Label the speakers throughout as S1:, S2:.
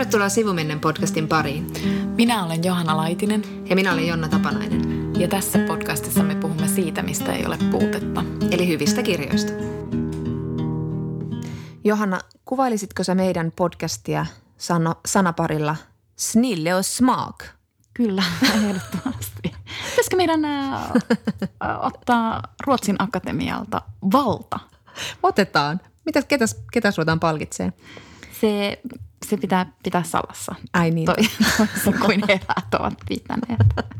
S1: Tervetuloa Sivumennen podcastin pariin.
S2: Minä olen Johanna Laitinen.
S1: Ja minä olen Jonna Tapanainen.
S2: Ja tässä podcastissa me puhumme siitä, mistä ei ole puutetta.
S1: Eli hyvistä kirjoista. Johanna, kuvailisitko sä meidän podcastia sano, sanaparilla snille och smak?
S2: Kyllä, ehdottomasti. Pitäisikö meidän äh, ottaa Ruotsin akatemialta valta?
S1: Otetaan. Mitäs, ketäs, ketäs ruvetaan palkitseen?
S2: Se, se pitää pitää salassa.
S1: Ai niin.
S2: Toi, toisin kuin eräät ovat pitäneet.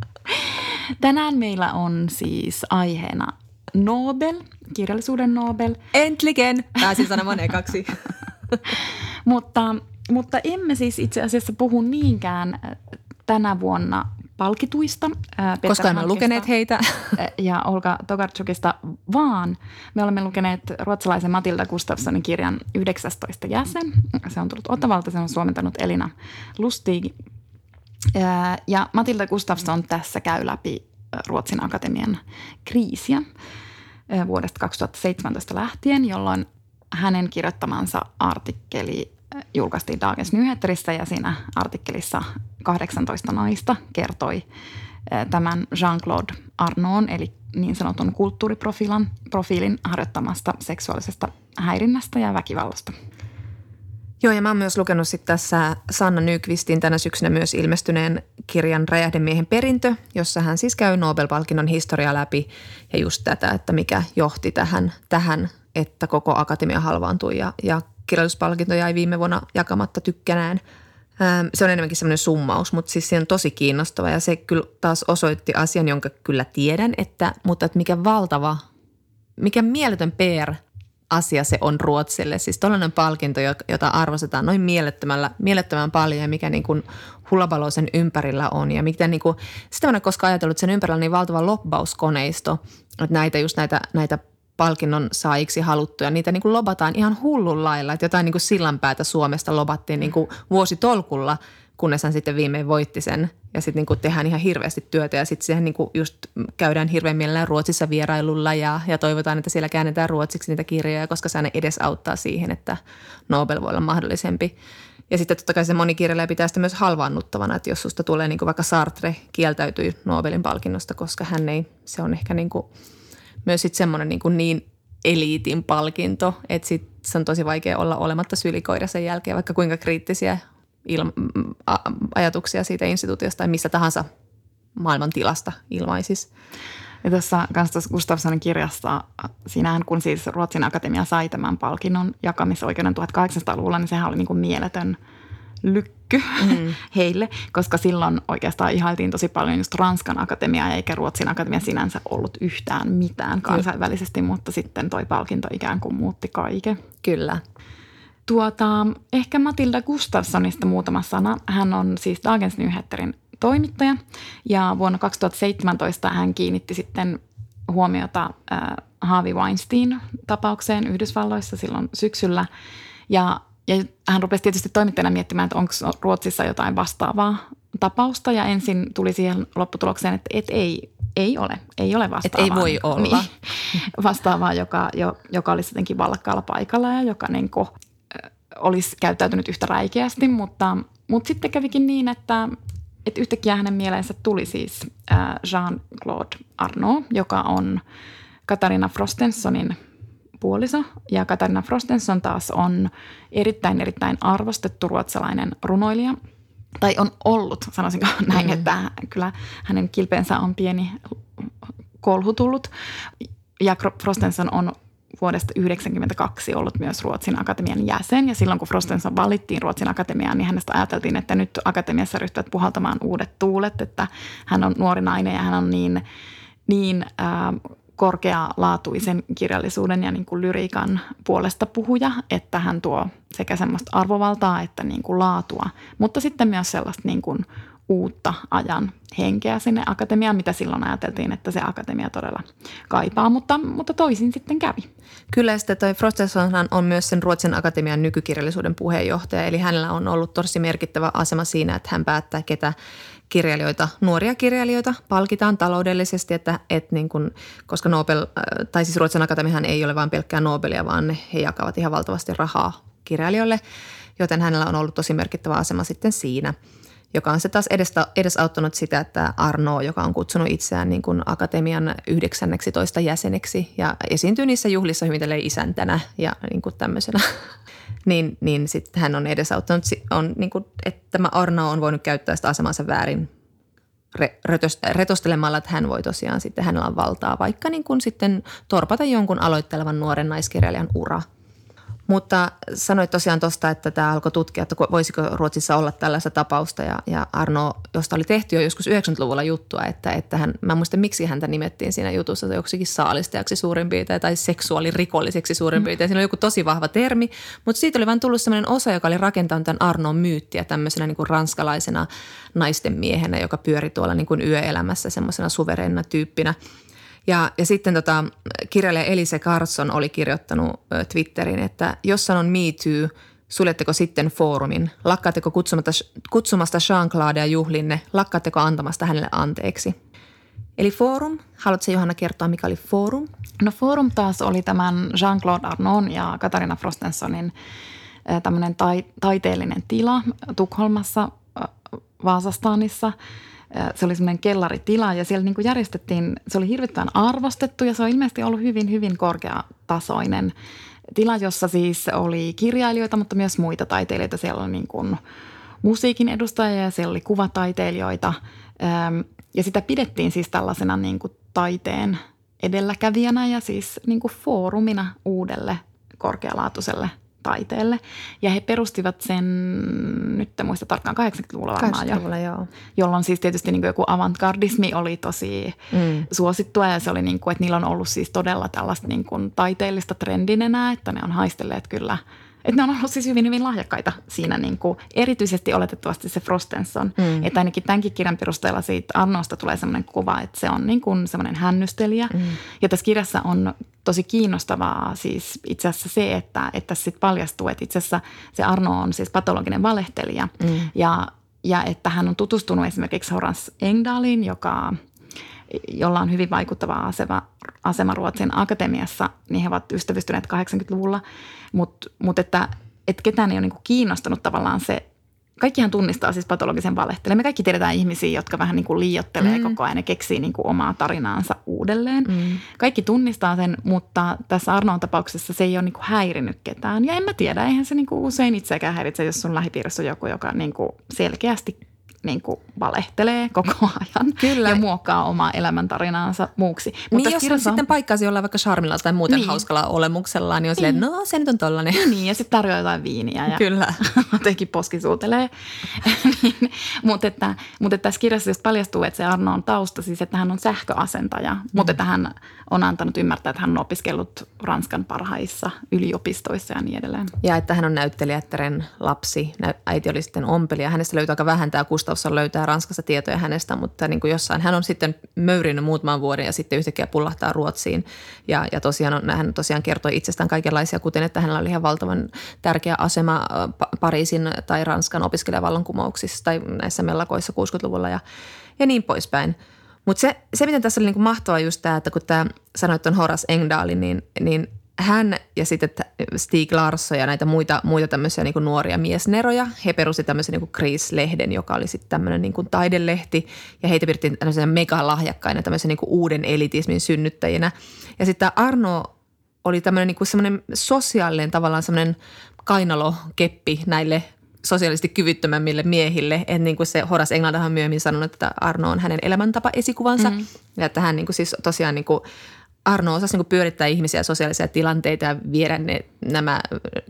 S2: Tänään meillä on siis aiheena Nobel, kirjallisuuden Nobel.
S1: Äntligen! Pääsin sanomaan ekaksi.
S2: mutta, mutta emme siis itse asiassa puhu niinkään tänä vuonna palkituista.
S1: Koska emme lukeneet heitä.
S2: Ja Olga Tokarczukista, vaan me olemme lukeneet ruotsalaisen Matilda Gustafssonin kirjan 19 jäsen. Se on tullut Ottavalta, se on suomentanut Elina Lustig. Ja Matilda Gustafsson tässä käy läpi Ruotsin akatemian kriisiä vuodesta 2017 lähtien, jolloin hänen kirjoittamansa artikkeli julkaistiin Dagens Nyheterissä ja siinä artikkelissa 18 naista kertoi tämän Jean-Claude Arnaud, eli niin sanotun kulttuuriprofiilin profiilin harjoittamasta seksuaalisesta häirinnästä ja väkivallasta.
S1: Joo, ja mä oon myös lukenut sitten tässä Sanna Nykvistin tänä syksynä myös ilmestyneen kirjan Räjähdemiehen perintö, jossa hän siis käy Nobel-palkinnon historia läpi ja just tätä, että mikä johti tähän, tähän että koko akatemia halvaantui ja, ja kirjallisuuspalkinto jäi viime vuonna jakamatta tykkänään. Se on enemmänkin semmoinen summaus, mutta siis se on tosi kiinnostava ja se kyllä taas osoitti asian, jonka kyllä tiedän, että, mutta että mikä valtava, mikä mieletön PR asia se on Ruotsille. Siis tällainen palkinto, jota arvostetaan noin mielettömällä, mielettömän paljon ja mikä niin kuin hulabaloisen ympärillä on. Ja miten niin kuin, sitä mä en ole koskaan ajatellut, että sen ympärillä on niin valtava lobbauskoneisto, että näitä just näitä, näitä palkinnon saajiksi haluttuja. Niitä niin kuin lobataan ihan hullun lailla, että jotain niin kuin sillanpäätä Suomesta lobattiin niin kuin vuositolkulla, kunnes hän sitten viimein voitti sen. Ja sitten niin tehdään ihan hirveästi työtä ja sitten siihen niin kuin just käydään hirveän mielellään Ruotsissa vierailulla ja, ja toivotaan, että siellä käännetään ruotsiksi niitä kirjoja, koska se aina edes auttaa siihen, että Nobel voi olla mahdollisempi. Ja sitten totta kai se moni kirjailija pitää sitä myös halvaannuttavana, että jos susta tulee niin kuin vaikka Sartre kieltäytyi Nobelin palkinnosta, koska hän ei, se on ehkä niin kuin – myös sitten semmoinen niin, kuin niin eliitin palkinto, että sit se on tosi vaikea olla olematta sylikoira sen jälkeen, vaikka kuinka kriittisiä ilma, ajatuksia siitä instituutiosta tai missä tahansa maailman tilasta ilmaisis.
S2: Ja tässä kanssa Gustafssonin kirjassa, siinähän kun siis Ruotsin Akatemia sai tämän palkinnon jakamisoikeuden 1800-luvulla, niin sehän oli niin kuin mieletön – lykky mm. heille, koska silloin oikeastaan ihailtiin tosi paljon just Ranskan akatemiaa eikä Ruotsin akatemia sinänsä ollut yhtään mitään kansainvälisesti, mutta sitten toi palkinto ikään kuin muutti kaiken.
S1: Kyllä.
S2: Tuota, ehkä Matilda Gustafssonista muutama sana. Hän on siis Dagens Nyheterin toimittaja ja vuonna 2017 hän kiinnitti sitten huomiota äh, Harvey Weinstein-tapaukseen Yhdysvalloissa silloin syksyllä. Ja ja hän rupesi tietysti toimittajana miettimään, että onko Ruotsissa jotain vastaavaa tapausta. Ja ensin tuli siihen lopputulokseen, että, että ei, ei ole, ei ole vastaavaa.
S1: Että ei voi olla. Niin,
S2: vastaavaa, joka, jo, joka olisi jotenkin vallakkaalla paikalla ja joka niin kuin, olisi käyttäytynyt yhtä räikeästi. Mutta, mutta sitten kävikin niin, että, että yhtäkkiä hänen mieleensä tuli siis Jean-Claude Arnaud, joka on Katarina Frostensonin – puoliso ja Katarina Frostenson taas on erittäin erittäin arvostettu ruotsalainen runoilija. Tai on ollut, sanoisinko näin, mm. että kyllä hänen kilpeensä on pieni kolhu tullut. Ja Frostenson on vuodesta 1992 ollut myös Ruotsin akatemian jäsen. Ja silloin kun Frostenson valittiin Ruotsin akatemiaan, niin hänestä ajateltiin, että nyt akatemiassa ryhtyvät puhaltamaan uudet tuulet, että hän on nuori nainen ja hän on niin, niin äh, korkealaatuisen kirjallisuuden ja niin kuin lyriikan puolesta puhuja, että hän tuo sekä semmoista arvovaltaa että niin kuin laatua, mutta sitten myös sellaista niin kuin uutta ajan henkeä sinne akatemiaan, mitä silloin ajateltiin, että se akatemia todella kaipaa, mutta, mutta toisin sitten kävi.
S1: Kyllä, sitten toi Frostesonhan on myös sen Ruotsin akatemian nykykirjallisuuden puheenjohtaja, eli hänellä on ollut tosi merkittävä asema siinä, että hän päättää, ketä kirjailijoita, nuoria kirjailijoita palkitaan taloudellisesti, että, että niin kuin, koska Nobel, äh, tai siis Ruotsin Akatemiahan ei ole vain pelkkää Nobelia, vaan ne, he jakavat ihan valtavasti rahaa kirjailijoille, joten hänellä on ollut tosi merkittävä asema sitten siinä – joka on se taas edestä, edesauttanut sitä, että Arno, joka on kutsunut itseään niin kuin akatemian 19 jäseneksi ja esiintyy niissä juhlissa hyvin isäntänä ja niin kuin tämmöisenä, niin, niin sitten hän on edesauttanut, on, niin kuin, että tämä Arno on voinut käyttää sitä asemansa väärin retostelemalla, että hän voi tosiaan sitten, hänellä on valtaa vaikka niin kuin sitten torpata jonkun aloittelevan nuoren naiskirjailijan ura – mutta sanoit tosiaan tuosta, että tämä alkoi tutkia, että voisiko Ruotsissa olla tällaista tapausta. Ja, ja Arno, josta oli tehty jo joskus 90-luvulla juttua, että, että hän, mä muistan miksi häntä nimettiin siinä jutussa joksikin saalistajaksi suurin piirtein tai seksuaalirikolliseksi suurin mm. piirtein. Siinä oli joku tosi vahva termi, mutta siitä oli vain tullut sellainen osa, joka oli rakentanut tämän Arnon myyttiä tämmöisenä niin kuin ranskalaisena naisten miehenä, joka pyöri tuolla niin kuin yöelämässä semmoisena suvereenina tyyppinä – ja, ja sitten tota, kirjailija Elise Carson oli kirjoittanut Twitterin, että jos sanon Me Too, suljetteko sitten foorumin? Lakkaatteko kutsumasta, kutsumasta Jean-Claudea juhlinne? Lakkaatteko antamasta hänelle anteeksi? Eli Forum, haluatko Johanna kertoa, mikä oli Forum?
S2: No Forum taas oli tämän Jean-Claude Arnon ja Katarina Frostensonin tämmöinen tai, taiteellinen tila Tukholmassa, Vaasastaanissa – se oli semmoinen kellaritila ja siellä niin kuin järjestettiin, se oli hirvittävän arvostettu ja se on ilmeisesti ollut hyvin, hyvin korkeatasoinen tila, jossa siis oli kirjailijoita, mutta myös muita taiteilijoita. Siellä oli niin kuin musiikin edustajia ja siellä oli kuvataiteilijoita ja sitä pidettiin siis tällaisena niin kuin taiteen edelläkävijänä ja siis niin kuin foorumina uudelle korkealaatuiselle taiteelle. Ja he perustivat sen, nyt en muista tarkkaan, 80-luvulla varmaan 80-luvulla,
S1: jo. joo.
S2: Jolloin siis tietysti niin kuin joku avantgardismi oli tosi mm. suosittua ja se oli niin kuin, että niillä on ollut siis todella tällaista niin kuin taiteellista trendinenä, että ne on haistelleet kyllä – että ne on ollut siis hyvin, hyvin lahjakkaita siinä, niin kuin, erityisesti oletettavasti se Frostenson. Mm. Että ainakin tämänkin kirjan perusteella siitä Arnosta tulee sellainen kuva, että se on niin kuin semmoinen hännystelijä. Mm. Ja tässä kirjassa on tosi kiinnostavaa siis itse asiassa se, että, että sitten paljastuu, että itse asiassa se Arno on siis patologinen valehtelija. Mm. Ja, ja että hän on tutustunut esimerkiksi Horace Engdalin, joka – jolla on hyvin vaikuttava asema, asema Ruotsin akatemiassa, niin he ovat ystävystyneet 80-luvulla. Mutta mut että, että ketään ei ole niinku kiinnostanut tavallaan se, kaikkihan tunnistaa siis patologisen valehtelun. Me kaikki tiedetään ihmisiä, jotka vähän niin kuin liiottelee mm. koko ajan ja keksii niin kuin omaa tarinaansa uudelleen. Mm. Kaikki tunnistaa sen, mutta tässä Arnoon tapauksessa se ei ole niin kuin häirinyt ketään. Ja en mä tiedä, eihän se niin kuin usein itseäkään häiritse, jos sun lähipiirissä on joku, joka niin kuin selkeästi niin kuin valehtelee koko ajan Kyllä. ja muokkaa omaa elämäntarinaansa muuksi.
S1: Niin, Mutta jos kirjassa... sitten paikkaasi jollain vaikka charmilla tai muuten niin. hauskalla olemuksella, niin on silleen, niin. no se nyt on tollainen.
S2: Niin, niin ja sitten tarjoaa jotain viiniä ja
S1: Kyllä.
S2: jotenkin poski suutelee. niin, mutta, että, mutta että tässä kirjassa just paljastuu, että se Arno on tausta, siis että hän on sähköasentaja, mm. mutta että hän on antanut ymmärtää, että hän on opiskellut Ranskan parhaissa yliopistoissa ja niin edelleen.
S1: Ja että hän on näyttelijättären lapsi, äiti oli sitten ompelija. Hänestä löytyy aika vähän tämä Gustafsson löytää Ranskassa tietoja hänestä, mutta niin kuin jossain hän on sitten möyrinyt muutaman vuoden ja sitten yhtäkkiä pullahtaa Ruotsiin. Ja, ja tosiaan on, hän tosiaan kertoi itsestään kaikenlaisia, kuten että hänellä oli ihan valtavan tärkeä asema Pariisin tai Ranskan opiskelijavallankumouksissa tai näissä mellakoissa 60-luvulla ja, ja niin poispäin. Mutta se, se, miten tässä oli niinku mahtavaa just tämä, että kun tämä sanoit on Horace Engdahl, niin, niin hän ja sitten Stig Larsson ja näitä muita, muita tämmöisiä niin nuoria miesneroja, he perustivat tämmöisen niin Chris-lehden, joka oli sitten tämmöinen niin taidelehti ja heitä pidettiin tämmöisenä mega lahjakkaina tämmöisen niin uuden elitismin synnyttäjinä. Ja sitten Arno oli tämmöinen niin semmoinen sosiaalinen tavallaan semmoinen kainalokeppi näille sosiaalisesti kyvyttömämmille miehille. Että niin kuin se Horace England on myöhemmin sanonut, että Arno on hänen elämäntapa esikuvansa. Mm. Ja että hän niin kuin siis tosiaan niin kuin Arno osasi niin pyörittää ihmisiä sosiaalisia tilanteita ja viedä ne, nämä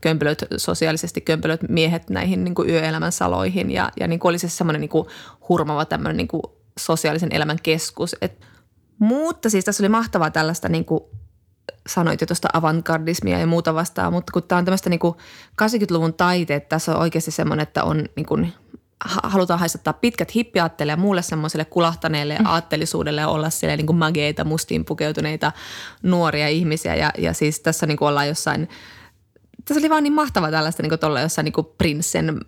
S1: kömpelöt, sosiaalisesti kömpelöt miehet näihin niin yöelämän saloihin. Ja, ja niin oli se semmoinen niin hurmava tämmöinen niin sosiaalisen elämän keskus. Et, mutta siis tässä oli mahtavaa tällaista niin kuin sanoit jo tuosta avantgardismia ja muuta vastaan, mutta kun tämä on tämmöistä niin 80-luvun taiteet, tässä on oikeasti semmoinen, että on niin kuin, halutaan haistattaa pitkät hippiaatteille ja muulle semmoiselle kulahtaneelle mm. aattelisuudelle ja olla siellä niin kuin mageita, mustiin pukeutuneita nuoria ihmisiä. Ja, ja siis tässä niin kuin ollaan jossain tässä oli vaan niin mahtava tällaista niin tuolla jossain niin Prinssen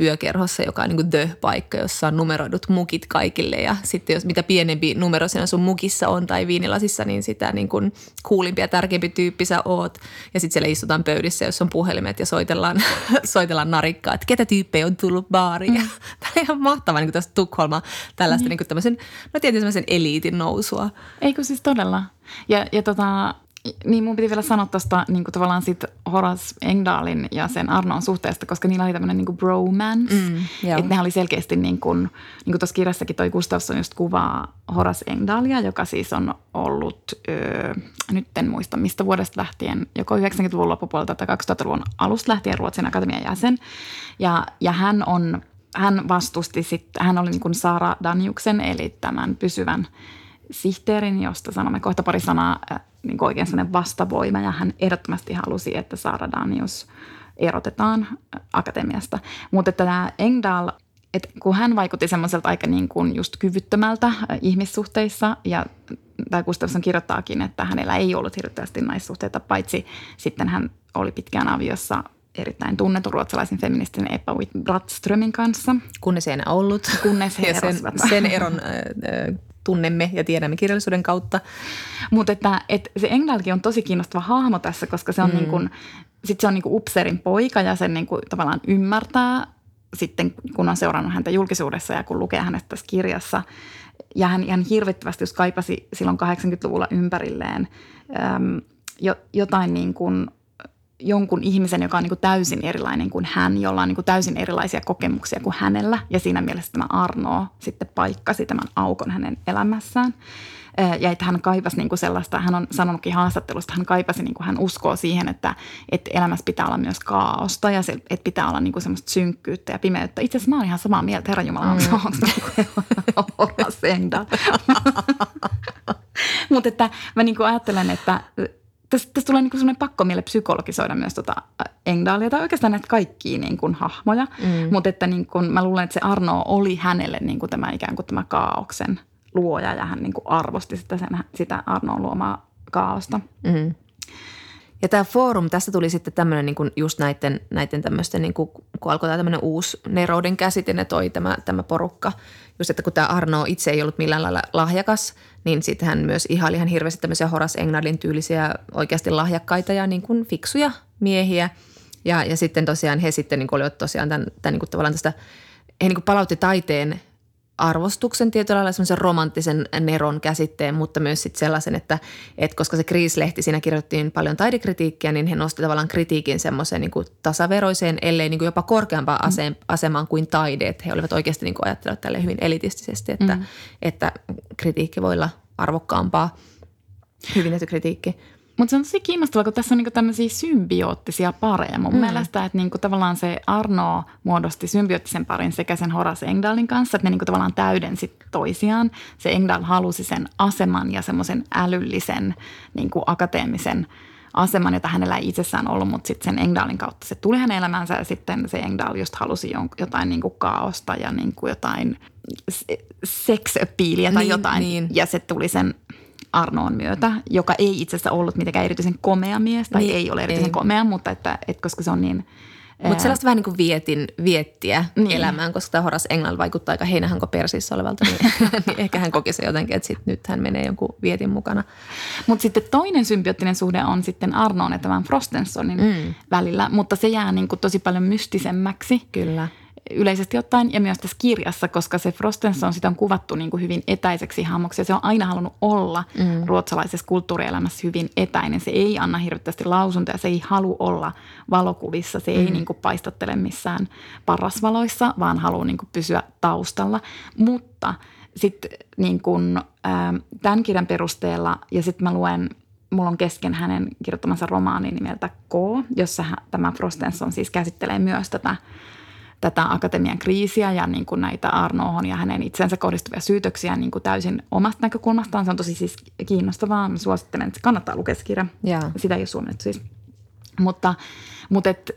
S1: yökerhossa, joka on niin The-paikka, jossa on numeroidut mukit kaikille. Ja sitten jos mitä pienempi numero siinä sun mukissa on tai viinilasissa, niin sitä niin kuin kuulimpi ja tärkeämpi tyyppi sä oot. Ja sitten siellä istutaan pöydissä, jos on puhelimet ja soitellaan, soitellaan narikkaa, että ketä tyyppejä on tullut baariin. Mm. Tämä on ihan mahtavaa niin tästä Tukholma tällaista niin. niin tämmöisen, no tietysti eliitin nousua.
S2: Eikö siis todella? Ja, ja tota, niin mun piti vielä sanoa tuosta niin tavallaan sit Horace Engdahlin ja sen Arnon suhteesta, koska niillä oli tämmöinen niin bromance. Mm, että ne oli selkeästi niin kuin, niin kuin tuossa kirjassakin toi Gustafsson just kuvaa Horace Engdahlia, joka siis on ollut, öö, nyt en muista mistä vuodesta lähtien, joko 90-luvun loppupuolelta tai 2000-luvun alusta lähtien Ruotsin akatemian jäsen. Ja, ja hän on, hän vastusti sitten, hän oli niin kuin Sara Danjuksen, eli tämän pysyvän sihteerin, josta sanomme kohta pari sanaa, äh, niin kuin oikein sellainen vastavoima. Ja hän ehdottomasti halusi, että Saara Danius erotetaan äh, akatemiasta. Mutta tämä Engdahl, että kun hän vaikutti semmoiselta aika niin kuin just kyvyttömältä äh, ihmissuhteissa ja tai Gustafsson kirjoittaakin, että hänellä ei ollut hirveästi naissuhteita, paitsi sitten hän oli pitkään aviossa erittäin tunnetun ruotsalaisen feministin Eppa Witt-Brattströmin kanssa.
S1: Kunnes ei enää ollut.
S2: Kunnes he
S1: ja sen, sen eron tunnemme ja tiedämme kirjallisuuden kautta.
S2: Mutta että, että se Engdahlkin on tosi kiinnostava hahmo tässä, koska se on, mm. niin kuin, sit se on niin kuin upserin poika ja sen niin kuin tavallaan ymmärtää sitten, kun on seurannut häntä julkisuudessa ja kun lukee hänestä tässä kirjassa. Ja hän ihan hirvittävästi just kaipasi silloin 80-luvulla ympärilleen äm, jo, jotain niin kuin – jonkun ihmisen, joka on niin kuin täysin erilainen kuin hän, jolla on niin kuin täysin erilaisia kokemuksia kuin hänellä. Ja siinä mielessä tämä Arno sitten paikkasi tämän aukon hänen elämässään. Ja että hän kaipasi niin kuin sellaista, hän on sanonutkin haastattelusta, hän kaipasi, niin kuin hän uskoo siihen, että, että elämässä pitää olla myös kaaosta ja se, että pitää olla niin kuin semmoista synkkyyttä ja pimeyttä. Itse asiassa mä oon ihan samaa mieltä, Herra Jumala, mm. onko se Mutta että mä niin kuin ajattelen, että tässä, tässä tulee niin sellainen pakko meille psykologisoida myös tota Engdahlia tai oikeastaan näitä kaikkia niin kuin hahmoja. Mm. Mutta että niin kuin, mä luulen, että se Arno oli hänelle niin kuin tämä ikään kuin tämä kaauksen luoja ja hän niin kuin arvosti sitä, sen, sitä Arnoon luomaa kaaosta. Mm.
S1: Ja tämä foorum, tästä tuli sitten tämmöinen niin just näiden, näiden tämmöisten, niin kun alkoi tämmöinen uusi nerouden käsite, ne toi tämä, tämä porukka. Just, että kun tämä Arno itse ei ollut millään lailla lahjakas, niin sitten hän myös ihaili ihan hirveästi tämmöisiä Horace Englandin tyylisiä oikeasti lahjakkaita ja niin kuin fiksuja miehiä. Ja, ja sitten tosiaan he sitten niin olivat tosiaan tämän, tämän niin kuin tavallaan tästä, he niin kuin palautti taiteen arvostuksen tietyllä lailla semmoisen romanttisen neron käsitteen, mutta myös sitten sellaisen, että, että koska se kriislehti, siinä kirjoittiin paljon taidekritiikkiä, niin he nosti tavallaan kritiikin semmoiseen niin tasaveroiseen, ellei niin kuin jopa korkeampaan mm. asemaan kuin taide. Että he olivat oikeasti niin ajattelevat tälle hyvin elitistisesti, että, mm. että kritiikki voi olla arvokkaampaa, hyvin kritiikki.
S2: Mutta se on tosi kiinnostavaa, kun tässä on niinku tämmöisiä symbioottisia pareja. Mun mm. mielestä, että niinku tavallaan se Arno muodosti symbioottisen parin sekä sen Horace Engdahlin kanssa, että ne niinku tavallaan täydensi toisiaan. Se Engdahl halusi sen aseman ja semmoisen älyllisen niinku akateemisen aseman, jota hänellä ei itsessään ollut, mutta sitten sen Engdahlin kautta se tuli hänen elämäänsä ja sitten se Engdahl just halusi jotain niin kuin kaaosta ja niin kuin jotain seksöpiiliä tai niin, jotain. Niin. Ja se tuli sen Arnoon myötä, joka ei itse asiassa ollut mitenkään erityisen komea mies, tai niin, ei ole erityisen ei. komea, mutta että, että koska se on niin
S1: mutta sellaista vähän niin kuin vietin, viettiä niin. elämään, koska tämä Horace England vaikuttaa aika heinähanko persissä olevalta, niin, niin ehkä hän koki se jotenkin, että sit nyt hän menee jonkun vietin mukana.
S2: Mutta sitten toinen symbioottinen suhde on sitten Arnoon ja tämän Frostensonin mm. välillä, mutta se jää niin kuin tosi paljon mystisemmäksi.
S1: Kyllä
S2: yleisesti ottaen ja myös tässä kirjassa, koska se Frostenson sitä on kuvattu niin kuin hyvin etäiseksi hahmoksi ja se on aina halunnut olla mm. ruotsalaisessa kulttuurielämässä hyvin etäinen. Se ei anna hirveästi lausuntoja, se ei halua olla valokuvissa, se mm. ei niin kuin paistattele missään parasvaloissa, vaan haluaa niin kuin pysyä taustalla. Mutta sitten niin kuin, äh, tämän kirjan perusteella ja sitten mä luen mulla on kesken hänen kirjoittamansa romaani nimeltä K, jossa tämä Frostenson siis käsittelee myös tätä tätä akatemian kriisiä ja niin kuin näitä Arnohon ja hänen itsensä kohdistuvia syytöksiä niin kuin täysin omasta näkökulmastaan. Se on tosi siis kiinnostavaa. Mä suosittelen, että kannattaa lukea se kirja. Yeah. Sitä ei ole suomennettu siis. Mutta, mutta et,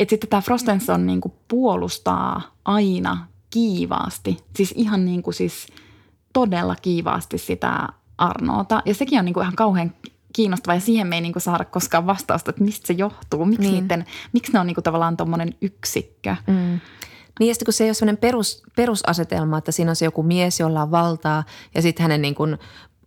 S2: et sitten tämä Frostenson niin kuin puolustaa aina kiivaasti, siis ihan niin kuin siis todella kiivaasti sitä Arnoota. Ja sekin on niin kuin ihan kauhean kiinnostava ja siihen me ei niin kuin saada koskaan vastausta, että mistä se johtuu, miksi, niin. niiden, miksi ne on niin kuin tavallaan tuommoinen yksikkö. Mm.
S1: Niin ja sitten kun se ei ole sellainen perus, perusasetelma, että siinä on se joku mies, jolla on valtaa ja sitten hänen niin kuin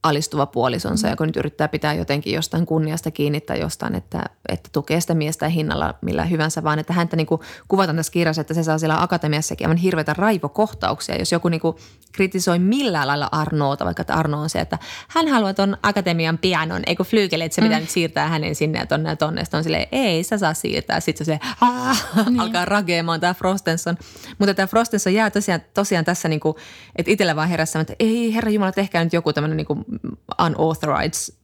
S1: alistuva puolisonsa, mm. joka nyt yrittää pitää jotenkin jostain kunniasta kiinni tai jostain, että, että tukee sitä miestä hinnalla millä hyvänsä, vaan että häntä niin kuin kuvataan tässä kirjassa, että se saa siellä akatemiassakin aivan hirveitä raivokohtauksia, jos joku niin kuin kritisoi millään lailla Arnoota, vaikka että Arno on se, että hän haluaa tuon akatemian pianon, eikö flyykele, että se pitää mm. nyt siirtää hänen sinne ja tonne ja tonne. Sitten on silleen, ei, sä saa siirtää. Sitten se niin. alkaa rakeamaan tämä Frostenson. Mutta tämä Frostenson jää tosiaan, tosiaan tässä, niin kuin, että itsellä vaan herässä, että ei herra Jumala, tehkää nyt joku tämmöinen niin kuin unauthorized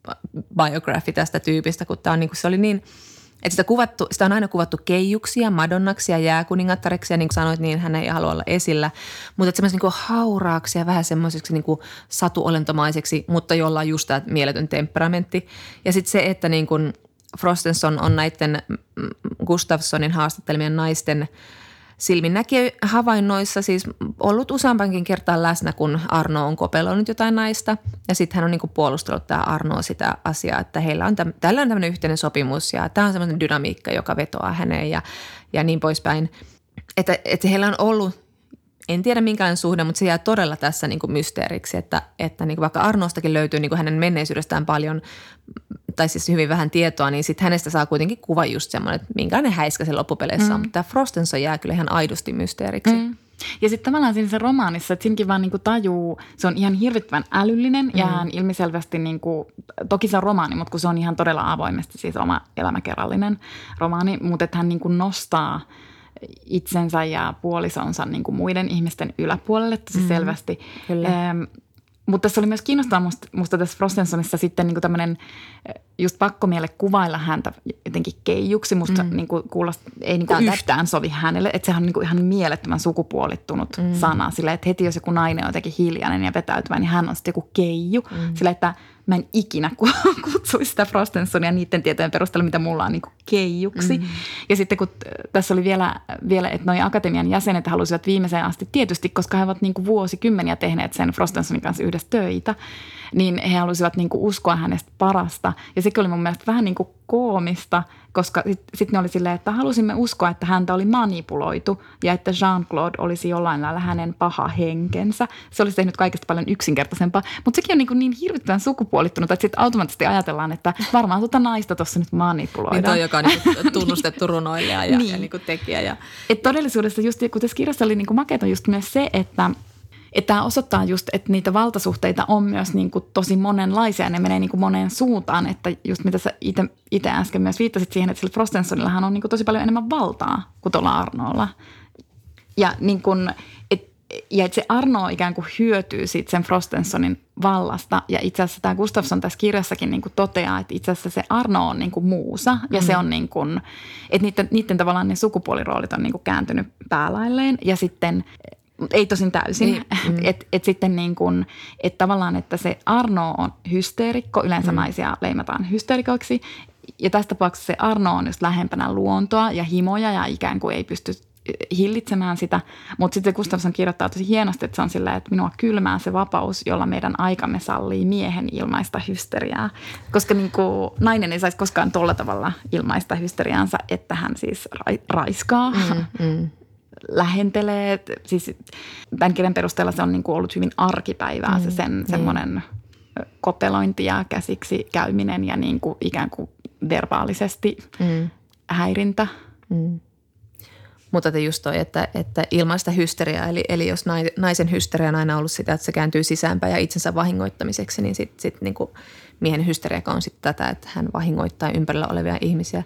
S1: biography tästä tyypistä, kun tämä on niin kuin, se oli niin – että sitä, kuvattu, sitä on aina kuvattu keijuksi ja madonnaksi ja jääkuningattareksi ja niin kuin sanoit, niin hän ei halua olla esillä. Mutta että semmoisen niin hauraaksi ja vähän semmoiseksi niin kuin satuolentomaiseksi, mutta jolla on just tämä mieletön temperamentti. Ja sitten se, että niin kuin Frostenson on näiden Gustafssonin haastattelemien naisten – silminnäki havainnoissa siis ollut useampankin kertaa läsnä, kun Arno on kopeloinut jotain naista. Ja sitten hän on niinku puolustellut tämä Arno sitä asiaa, että heillä on täm, tällä on tämmöinen yhteinen sopimus ja tämä on semmoinen dynamiikka, joka vetoaa häneen ja, ja niin poispäin. Että, että heillä on ollut en tiedä minkälainen suhde, mutta se jää todella tässä niin kuin mysteeriksi, että, että niin kuin vaikka Arnostakin löytyy niin kuin hänen menneisyydestään paljon, tai siis hyvin vähän tietoa, niin sitten hänestä saa kuitenkin kuva just semmoinen, että minkälainen häiskä se loppupeleissä mm. on. Mutta tämä Frostenson jää kyllä ihan aidosti mysteeriksi. Mm.
S2: Ja sitten tavallaan siinä se romaanissa, että siinäkin vaan niinku tajuu, se on ihan hirvittävän älyllinen mm. ja hän ilmiselvästi, niinku, toki se on romaani, mutta kun se on ihan todella avoimesti siis oma elämäkerrallinen romaani, mutta että hän niinku nostaa – itsensä ja puolisonsa niin kuin muiden ihmisten yläpuolelle tosi mm. selvästi. Kyllä. Ähm, mutta tässä oli myös kiinnostavaa musta, musta tässä Frostensonissa sitten niin tämmöinen just pakkomielle kuvailla häntä jotenkin keijuksi. Musta mm. niin kuin kuulost, ei niin kuin yhtään sovi hänelle. Että sehän on niin kuin ihan mielettömän sukupuolittunut mm. sana. Sillä että heti jos joku nainen on jotenkin hiljainen ja vetäytyvä, niin hän on sitten joku keiju. Mm. Sillä että mä en ikinä kutsuisi sitä Frostensonia niiden tietojen perusteella, mitä mulla on niin keijuksi. Mm. Ja sitten kun tässä oli vielä, vielä että noi akatemian jäsenet halusivat viimeiseen asti tietysti, koska he ovat niin kuin vuosikymmeniä tehneet sen Frostensonin kanssa yhdessä töitä, niin he halusivat niin kuin uskoa hänestä parasta. Ja sekin oli mun mielestä vähän niin kuin koomista, koska sitten sit ne oli silleen, että halusimme uskoa, että häntä oli manipuloitu ja että Jean-Claude olisi jollain lailla hänen paha henkensä. Se olisi tehnyt kaikesta paljon yksinkertaisempaa, mutta sekin on niin, niin hirvittävän sukupuolittunut, että sitten automaattisesti ajatellaan, että varmaan tuota naista tuossa nyt manipuloidaan.
S1: Niin toi, joka on niin tunnustettu runoilija ja, niin. ja niin kuin tekijä. Ja...
S2: Et todellisuudessa just, kun tässä kirjassa oli niin makeata just myös se, että – että tämä osoittaa just, että niitä valtasuhteita on myös niin kuin tosi monenlaisia. Ne menee niin kuin moneen suuntaan, että just mitä sä itse äsken myös viittasit siihen, että sillä Frostensonillahan on niin kuin tosi paljon enemmän valtaa kuin tuolla Arnolla. Ja, niin kuin, et, ja että se Arno ikään kuin hyötyy siitä sen Frostensonin vallasta. Ja itse asiassa tämä Gustafsson tässä kirjassakin niin kuin toteaa, että itse asiassa se Arno on niin kuin muusa. Ja mm-hmm. se on niin kuin, että niiden, niiden tavallaan ne sukupuoliroolit on niin kuin kääntynyt päälailleen. Ja sitten ei tosin täysin. Niin, mm. Että et sitten niin kuin, että tavallaan, että se Arno on hysteerikko, yleensä mm. naisia leimataan hysteerikoiksi. Ja tässä tapauksessa se Arno on just lähempänä luontoa ja himoja ja ikään kuin ei pysty hillitsemään sitä. Mutta sitten Gustafsson kirjoittaa tosi hienosti, että se on silleen, että minua kylmää se vapaus, jolla meidän aikamme sallii miehen ilmaista hysteriaa. Koska niin kuin, nainen ei saisi koskaan tolla tavalla ilmaista hysteriaansa, että hän siis ra- raiskaa. Mm, mm lähentelee. Siis tämän kirjan perusteella se on niin kuin ollut hyvin arkipäivää mm, se sen mm. semmoinen kotelointi ja käsiksi käyminen ja niin kuin ikään kuin verbaalisesti mm. häirintä. Mm.
S1: Mutta te just toi, että, että ilmaista hysteriaa, eli, eli jos naisen hysteria on aina ollut sitä, että se kääntyy sisäänpäin ja itsensä vahingoittamiseksi, niin sitten sit niinku miehen hysteria on sitten tätä, että hän vahingoittaa ympärillä olevia ihmisiä.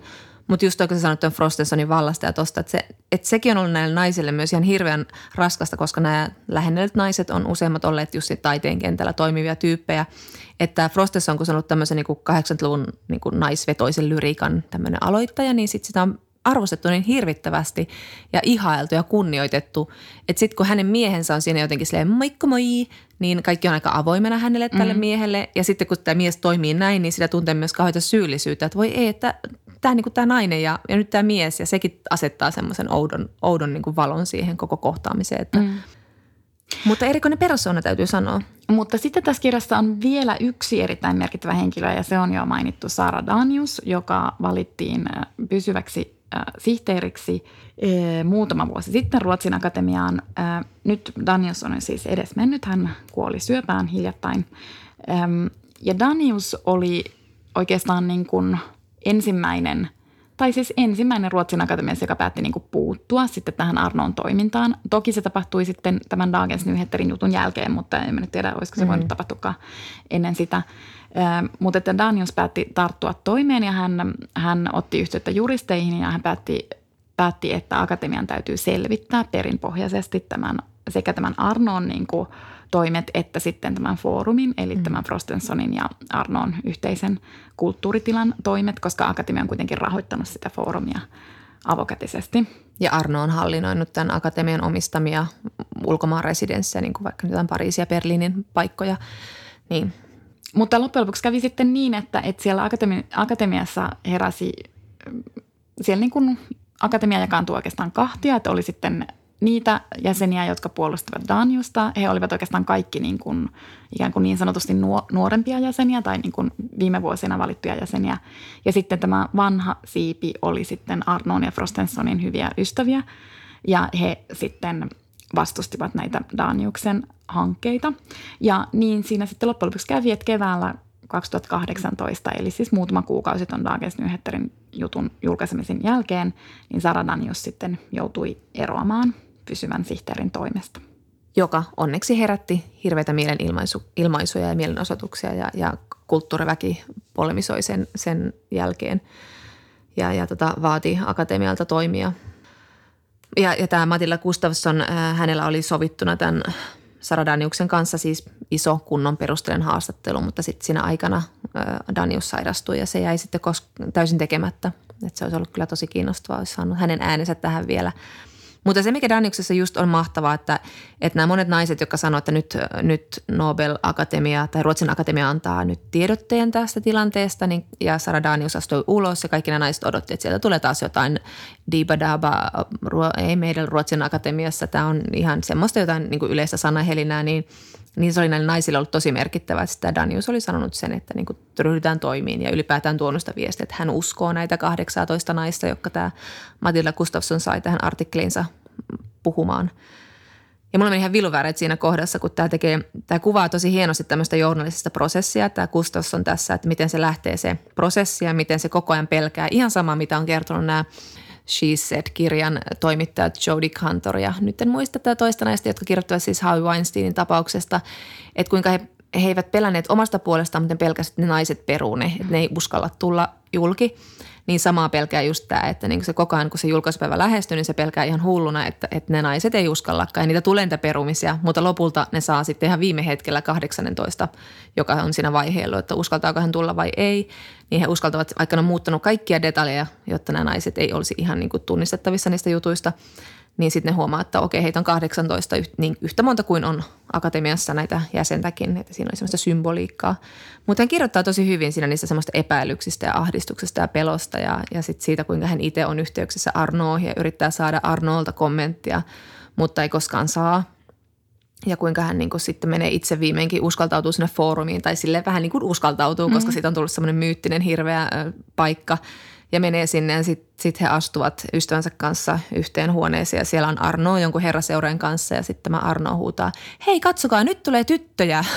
S1: Mutta just toi, kun sä sanoit tuon Frostensonin vallasta ja tosta, että, se, että sekin on ollut näille naisille myös ihan hirveän raskasta, koska nämä lähennellyt naiset on useimmat olleet just taiteen kentällä toimivia tyyppejä. Että Frostenson, kun on ollut tämmöisen niin 80-luvun niin naisvetoisen lyriikan tämmöinen aloittaja, niin sitten sitä on arvostettu niin hirvittävästi ja ihailtu ja kunnioitettu, että sitten kun hänen miehensä on siinä jotenkin silleen moikka moi, niin kaikki on aika avoimena hänelle tälle mm. miehelle. Ja sitten kun tämä mies toimii näin, niin sitä tuntee myös kauheita syyllisyyttä, että voi ei, että tämä, niin nainen ja, ja nyt tämä mies ja sekin asettaa semmoisen oudon, oudon niin kuin valon siihen koko kohtaamiseen. Että. Mm. Mutta erikoinen persoona täytyy sanoa.
S2: Mutta sitten tässä kirjassa on vielä yksi erittäin merkittävä henkilö ja se on jo mainittu Sara Danius, joka valittiin pysyväksi sihteeriksi muutama vuosi sitten Ruotsin akatemiaan. Nyt Danius on siis edes mennyt, hän kuoli syöpään hiljattain. Ja Danius oli oikeastaan niin kuin ensimmäinen – tai siis ensimmäinen Ruotsin akatemiassa, joka päätti niin kuin puuttua sitten tähän Arnoon toimintaan. Toki se tapahtui sitten tämän Dagens Nyheterin jutun jälkeen, mutta en nyt tiedä, olisiko se mm. voinut tapahtua ennen sitä. Mutta että Daniels päätti tarttua toimeen ja hän, hän otti yhteyttä juristeihin ja hän päätti, päätti, että akatemian täytyy selvittää perinpohjaisesti tämän, sekä tämän Arnoon niin kuin – toimet, että sitten tämän foorumin, eli mm. tämän Frostensonin ja Arnoon yhteisen kulttuuritilan toimet, koska Akatemia on kuitenkin rahoittanut sitä foorumia avokätisesti.
S1: Ja Arno on hallinnoinut tämän akatemian omistamia ulkomaan residenssejä, niin kuin vaikka jotain Pariisia ja Berliinin paikkoja. Niin.
S2: Mutta loppujen lopuksi kävi sitten niin, että, että siellä akatemi- akatemiassa heräsi, siellä niin kuin akatemia jakaantui oikeastaan kahtia, että oli sitten niitä jäseniä, jotka puolustivat Daniusta. He olivat oikeastaan kaikki niin, kuin, ikään kuin niin sanotusti nuorempia jäseniä tai niin kuin viime vuosina valittuja jäseniä. Ja sitten tämä vanha siipi oli sitten Arnoon ja Frostensonin hyviä ystäviä ja he sitten vastustivat näitä Daniuksen hankkeita. Ja niin siinä sitten loppujen lopuksi kävi, että keväällä 2018, eli siis muutama kuukausi tuon Dagens Nyheterin jutun julkaisemisen jälkeen, niin Sara Danius sitten joutui eroamaan pysyvän sihteerin toimesta.
S1: Joka onneksi herätti hirveitä mielenilmaisuja ja mielenosoituksia ja, ja kulttuuriväki polemisoi sen, sen jälkeen ja, ja tota, vaati akatemialta toimia. Ja, ja tämä Matilla Gustafsson, äh, hänellä oli sovittuna tämän Sara Daniuksen kanssa siis iso kunnon perustelen haastattelu, mutta sitten siinä aikana äh, Danius sairastui ja se jäi sitten kos- täysin tekemättä. Et se olisi ollut kyllä tosi kiinnostavaa, olisi saanut hänen äänensä tähän vielä – mutta se, mikä Daniuksessa just on mahtavaa, että, että nämä monet naiset, jotka sanoo, että nyt, nyt Nobel-akatemia tai Ruotsin akatemia antaa nyt tiedotteen tästä tilanteesta, niin, ja Sara Danius astui ulos ja kaikki nämä naiset odotti, että sieltä tulee taas jotain dibadaba, ei meidän Ruotsin akatemiassa, tämä on ihan semmoista jotain niin kuin yleistä sanahelinää, niin – niin se oli näille naisille ollut tosi merkittävää, että sitä Danius oli sanonut sen, että niin ryhdytään toimiin ja ylipäätään tuonut sitä viestiä, että hän uskoo näitä 18 naista, jotka tämä Matilda Gustafsson sai tähän artikkeliinsa puhumaan. Ja mulla meni ihan viluvääret siinä kohdassa, kun tämä, tekee, tämä kuvaa tosi hienosti tämmöistä journalistista prosessia, tämä Gustafsson tässä, että miten se lähtee se prosessi ja miten se koko ajan pelkää. Ihan sama, mitä on kertonut nämä She Said-kirjan toimittajat Jodie Cantor. Ja nyt en muista tätä toista näistä, jotka kirjoittavat siis Harvey Weinsteinin tapauksesta, että kuinka he, he eivät pelänneet omasta puolestaan, mutta pelkäsivät, että ne naiset peruu ne, että ne ei uskalla tulla julki niin samaa pelkää just tämä, että niin se koko ajan kun se julkaisupäivä lähestyy, niin se pelkää ihan hulluna, että, että ne naiset ei uskallakaan. Ja niitä tulee niitä perumisia, mutta lopulta ne saa sitten ihan viime hetkellä 18, joka on siinä vaiheella, että uskaltaako hän tulla vai ei. Niin he uskaltavat, vaikka ne on muuttanut kaikkia detaljeja, jotta nämä naiset ei olisi ihan niin kuin tunnistettavissa niistä jutuista – niin sitten ne huomaa, että okei, heitä on 18 niin yhtä monta kuin on akatemiassa näitä jäsentäkin, että siinä oli semmoista symboliikkaa. Mutta hän kirjoittaa tosi hyvin siinä niistä semmoista epäilyksistä ja ahdistuksesta ja pelosta ja, ja sitten siitä, kuinka hän itse on yhteyksissä Arnoihin ja yrittää saada Arnoolta kommenttia, mutta ei koskaan saa. Ja kuinka hän niin kuin sitten menee itse viimeinkin uskaltautuu sinne foorumiin tai sille vähän niin kuin uskaltautuu, mm-hmm. koska siitä on tullut semmoinen myyttinen hirveä paikka – ja menee sinne ja sitten sit he astuvat ystävänsä kanssa yhteen huoneeseen ja siellä on Arno jonkun herraseurojen kanssa ja sitten tämä Arno huutaa, hei katsokaa nyt tulee tyttöjä.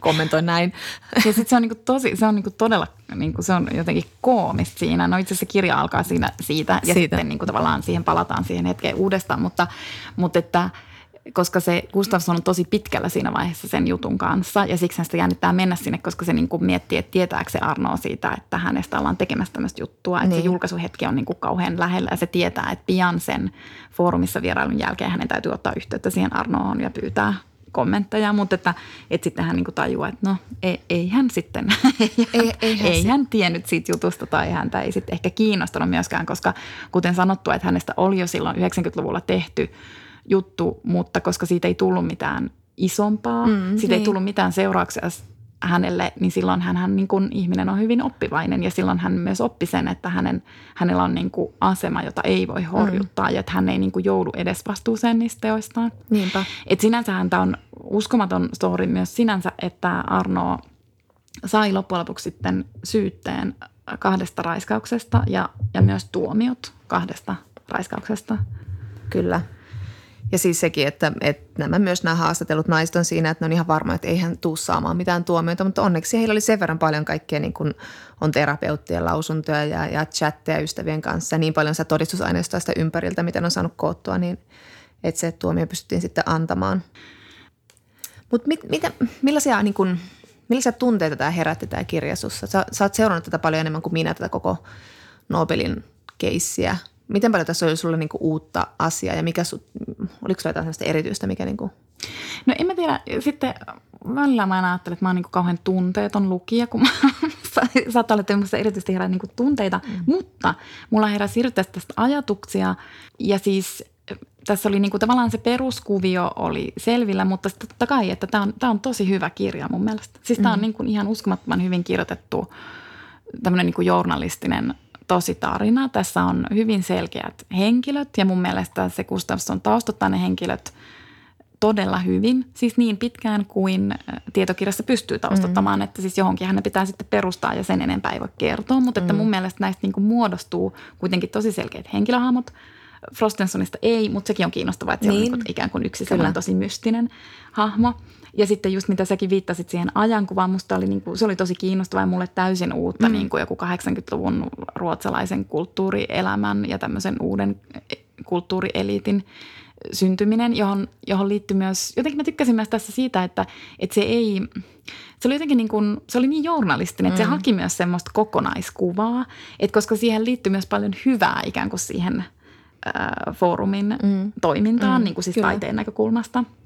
S1: Kommentoin näin.
S2: Ja sitten se on niinku tosi, se on niinku todella, niinku se on jotenkin koomista siinä. No itse asiassa kirja alkaa siinä, siitä ja siitä. sitten niinku tavallaan siihen palataan siihen hetkeen uudestaan, mutta, mutta että – koska se Gustafsson on tosi pitkällä siinä vaiheessa sen jutun kanssa ja siksi sitä jännittää mennä sinne, koska se niin kuin miettii, että tietääkö se Arnoa siitä, että hänestä ollaan tekemässä tämmöistä juttua. Niin. Että se niin. julkaisuhetki on niin kuin kauhean lähellä ja se tietää, että pian sen foorumissa vierailun jälkeen hänen täytyy ottaa yhteyttä siihen Arnoon ja pyytää kommentteja, mutta että, että sitten hän niin tajuaa, että no ei, ei hän sitten, ei, ei, hän, ei hän tiennyt siitä jutusta tai häntä ei sitten ehkä kiinnostanut myöskään, koska kuten sanottu, että hänestä oli jo silloin 90-luvulla tehty – juttu, mutta koska siitä ei tullut mitään isompaa, mm, siitä niin. ei tullut mitään seurauksia hänelle, niin silloin hän, hän niin kuin ihminen on hyvin oppivainen ja silloin hän myös oppi sen, että hänen, hänellä on niin kuin asema, jota ei voi horjuttaa mm. ja että hän ei niin kuin joudu edes vastuuseen niistä teoistaan.
S1: Niinpä.
S2: Et sinänsä tämä on uskomaton story myös sinänsä, että Arno sai loppujen lopuksi sitten syytteen kahdesta raiskauksesta ja, ja myös tuomiot kahdesta raiskauksesta.
S1: Kyllä. Ja siis sekin, että, että nämä myös nämä haastatellut naiset on siinä, että ne on ihan varma, että eihän tuu saamaan mitään tuomioita, mutta onneksi heillä oli sen verran paljon kaikkea, niin kuin on terapeuttien lausuntoja ja, ja chatteja ystävien kanssa ja niin paljon sitä todistusaineistoa sitä ympäriltä, mitä on saanut koottua, niin että se tuomio pystyttiin sitten antamaan. Mutta mit, mitä, millaisia, niin kuin, millaisia tunteita tämä herätti tämä kirja? Sä, sä oot seurannut tätä paljon enemmän kuin minä, tätä koko Nobelin keissiä – Miten paljon tässä oli sulle niinku uutta asiaa ja mikä su, oliko sulla jotain sellaista erityistä, mikä niinku...
S2: No en mä tiedä, sitten välillä mä ajattelen, että mä oon niinku kauhean tunteeton lukija, kun mä saattaa olla, että erityisesti herää niinku tunteita, mm. mutta mulla heräsi hirveästi tästä ajatuksia ja siis tässä oli niinku tavallaan se peruskuvio oli selvillä, mutta sitten totta kai, että tämä on, tää on tosi hyvä kirja mun mielestä. Siis tämä on mm. niinku ihan uskomattoman hyvin kirjoitettu tämmöinen niinku journalistinen tosi tarina. Tässä on hyvin selkeät henkilöt ja mun mielestä se Gustafsson taustottaa ne henkilöt todella hyvin, siis niin pitkään kuin tietokirjassa pystyy taustattamaan, mm. että siis johonkin hänen pitää sitten perustaa ja sen enempää ei voi kertoa, mutta että mun mm. mielestä näistä niin kuin muodostuu kuitenkin tosi selkeät henkilöhahmot. Frostensonista ei, mutta sekin on kiinnostavaa, että niin. se on niin kuin ikään kuin yksi sellainen tosi mystinen hahmo. Ja sitten just mitä säkin viittasit siihen ajankuvaan, musta oli, niin kuin, se oli tosi kiinnostavaa ja mulle täysin uutta mm. niin kuin joku 80-luvun ruotsalaisen kulttuurielämän ja tämmöisen uuden kulttuurieliitin syntyminen, johon, johon liittyy myös, jotenkin mä tykkäsin myös tässä siitä, että, että se ei, se oli jotenkin niin kuin, se oli niin journalistinen, että mm. se haki myös semmoista kokonaiskuvaa, että koska siihen liittyy myös paljon hyvää ikään kuin siihen äh, foorumin mm. toimintaan, mm. niin kuin siis Kyllä. taiteen näkökulmasta –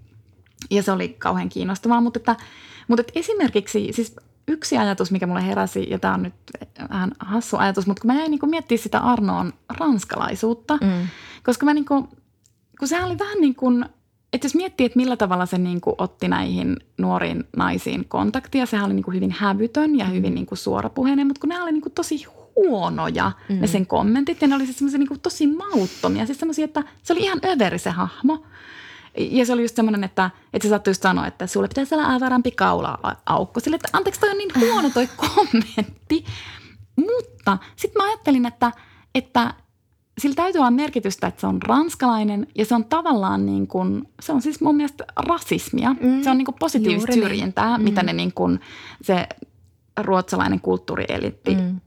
S2: ja se oli kauhean kiinnostavaa, mutta, että, mutta että esimerkiksi siis yksi ajatus, mikä mulle heräsi, ja tämä on nyt vähän hassu ajatus, mutta kun mä jäin niin miettimään sitä Arnoon ranskalaisuutta, mm. koska mä niin kuin, kun sehän oli vähän niin kuin, että jos miettii, että millä tavalla se niin kuin otti näihin nuoriin naisiin kontaktia, sehän oli niin kuin hyvin hävytön ja hyvin niin kuin suorapuheinen, mutta kun ne oli niin kuin tosi huonoja mm. ne sen kommentit ja ne oli semmoisia niin tosi mauttomia, siis semmoisia, että se oli ihan överi se hahmo. Ja se oli just semmoinen, että, että se saattoi just sanoa, että sulle pitäisi olla avarampi kaula-aukko. Sille, että anteeksi, toi on niin huono toi kommentti. Mutta sitten mä ajattelin, että, että sillä täytyy olla merkitystä, että se on ranskalainen ja se on tavallaan niin kuin, se on siis mun mielestä rasismia. Mm, se on niin kuin positiivista niin. syrjintää, niin. mitä ne niin kuin, se ruotsalainen kulttuurielitti mm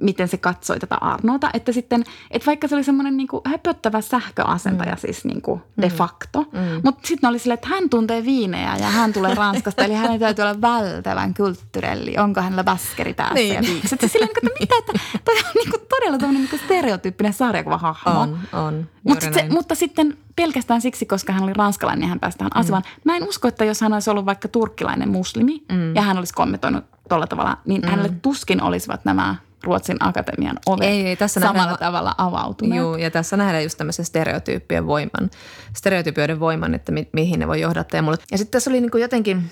S2: miten se katsoi tätä Arnoota. Että sitten, että vaikka se oli semmoinen niin höpöttävä sähköasentaja mm. siis niin kuin de mm. facto, mm. mutta sitten oli silleen, että hän tuntee viinejä ja hän tulee Ranskasta, eli hänen täytyy olla välttävän kulttuurelli. Onko hänellä baskeri päässä niin. ja viikset. Siis silleen, että mitä, että toi on niin kuin todella tämmöinen niin stereotyyppinen sarjakuvahahmo.
S1: On, on.
S2: Mut se, mutta sitten pelkästään siksi, koska hän oli ranskalainen ja hän pääsi tähän mm. Mä en usko, että jos hän olisi ollut vaikka turkkilainen muslimi mm. ja hän olisi kommentoinut tuolla tavalla, niin mm. hänelle tuskin olisivat nämä Ruotsin akatemian ovet ei, ei, tässä samalla nähdään, tavalla avautuneet.
S1: Joo, ja tässä nähdään just tämmöisen stereotyyppien voiman, stereotypioiden voiman, että mi, mihin ne voi johdattaa. Ja, mulle. ja sitten tässä oli niin kuin jotenkin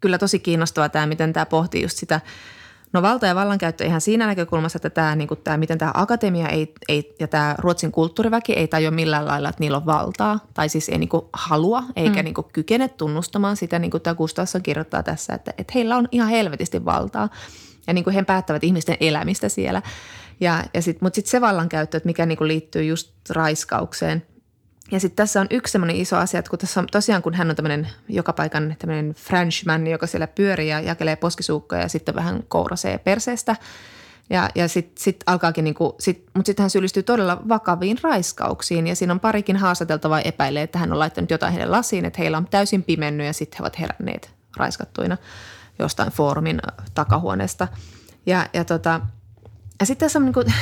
S1: kyllä tosi kiinnostavaa tämä, miten tämä pohtii just sitä, No valta ja vallankäyttö ihan siinä näkökulmassa, että tämä, niin kuin tämä miten tämä akatemia ei, ei, ja tämä Ruotsin kulttuuriväki ei tajua millään lailla, että niillä on valtaa. Tai siis ei niin kuin halua eikä mm. niin kuin kykene tunnustamaan sitä, niin kuin tämä Gustafsson kirjoittaa tässä, että, että heillä on ihan helvetisti valtaa ja niin kuin he päättävät ihmisten elämistä siellä. Ja, ja sit, mutta sitten se vallankäyttö, että mikä niin kuin liittyy just raiskaukseen. Ja sitten tässä on yksi semmoinen iso asia, että kun tässä on tosiaan, kun hän on tämmöinen joka paikan tämmöinen Frenchman, joka siellä pyörii ja jakelee poskisuukkoja ja sitten vähän kourasee perseestä. Ja, ja sitten sit alkaakin, niinku, sit, mutta sitten hän syyllistyy todella vakaviin raiskauksiin ja siinä on parikin haastateltavaa epäilee, että hän on laittanut jotain heidän lasiin, että heillä on täysin pimennyt ja sitten he ovat heränneet raiskattuina jostain foorumin takahuoneesta. Ja, ja, tota, ja sitten tässä on niin kuin,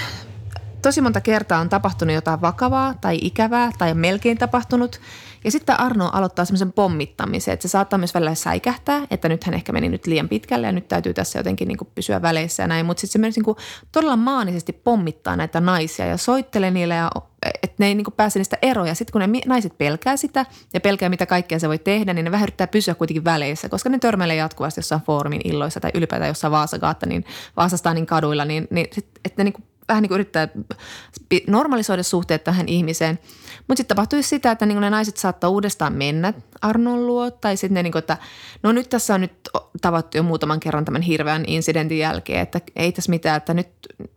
S1: tosi monta kertaa on tapahtunut jotain vakavaa tai ikävää tai melkein tapahtunut. Ja sitten Arno aloittaa semmoisen pommittamisen, että se saattaa myös välillä säikähtää, että nyt hän ehkä meni nyt liian pitkälle ja nyt täytyy tässä jotenkin niin kuin pysyä väleissä ja näin. Mutta sitten se myös niin kuin todella maanisesti pommittaa näitä naisia ja soittelee niille ja että ne ei niin pääse niistä eroja. Sitten kun ne naiset pelkää sitä ja pelkää mitä kaikkea se voi tehdä, niin ne vähän yrittää pysyä kuitenkin väleissä, koska ne törmäilee jatkuvasti jossain foorumin illoissa tai ylipäätään jossain Vaasagaatta, niin Vaasastaan niin kaduilla, niin, niin sit, että ne niin vähän niin kuin yrittää normalisoida suhteet tähän ihmiseen. Mutta sitten tapahtuu sitä, että niin ne naiset saattaa uudestaan mennä Arnon luo. Tai sitten ne, niin kuin, että no nyt tässä on nyt tavattu jo muutaman kerran tämän hirveän incidentin jälkeen, että ei tässä mitään, että nyt,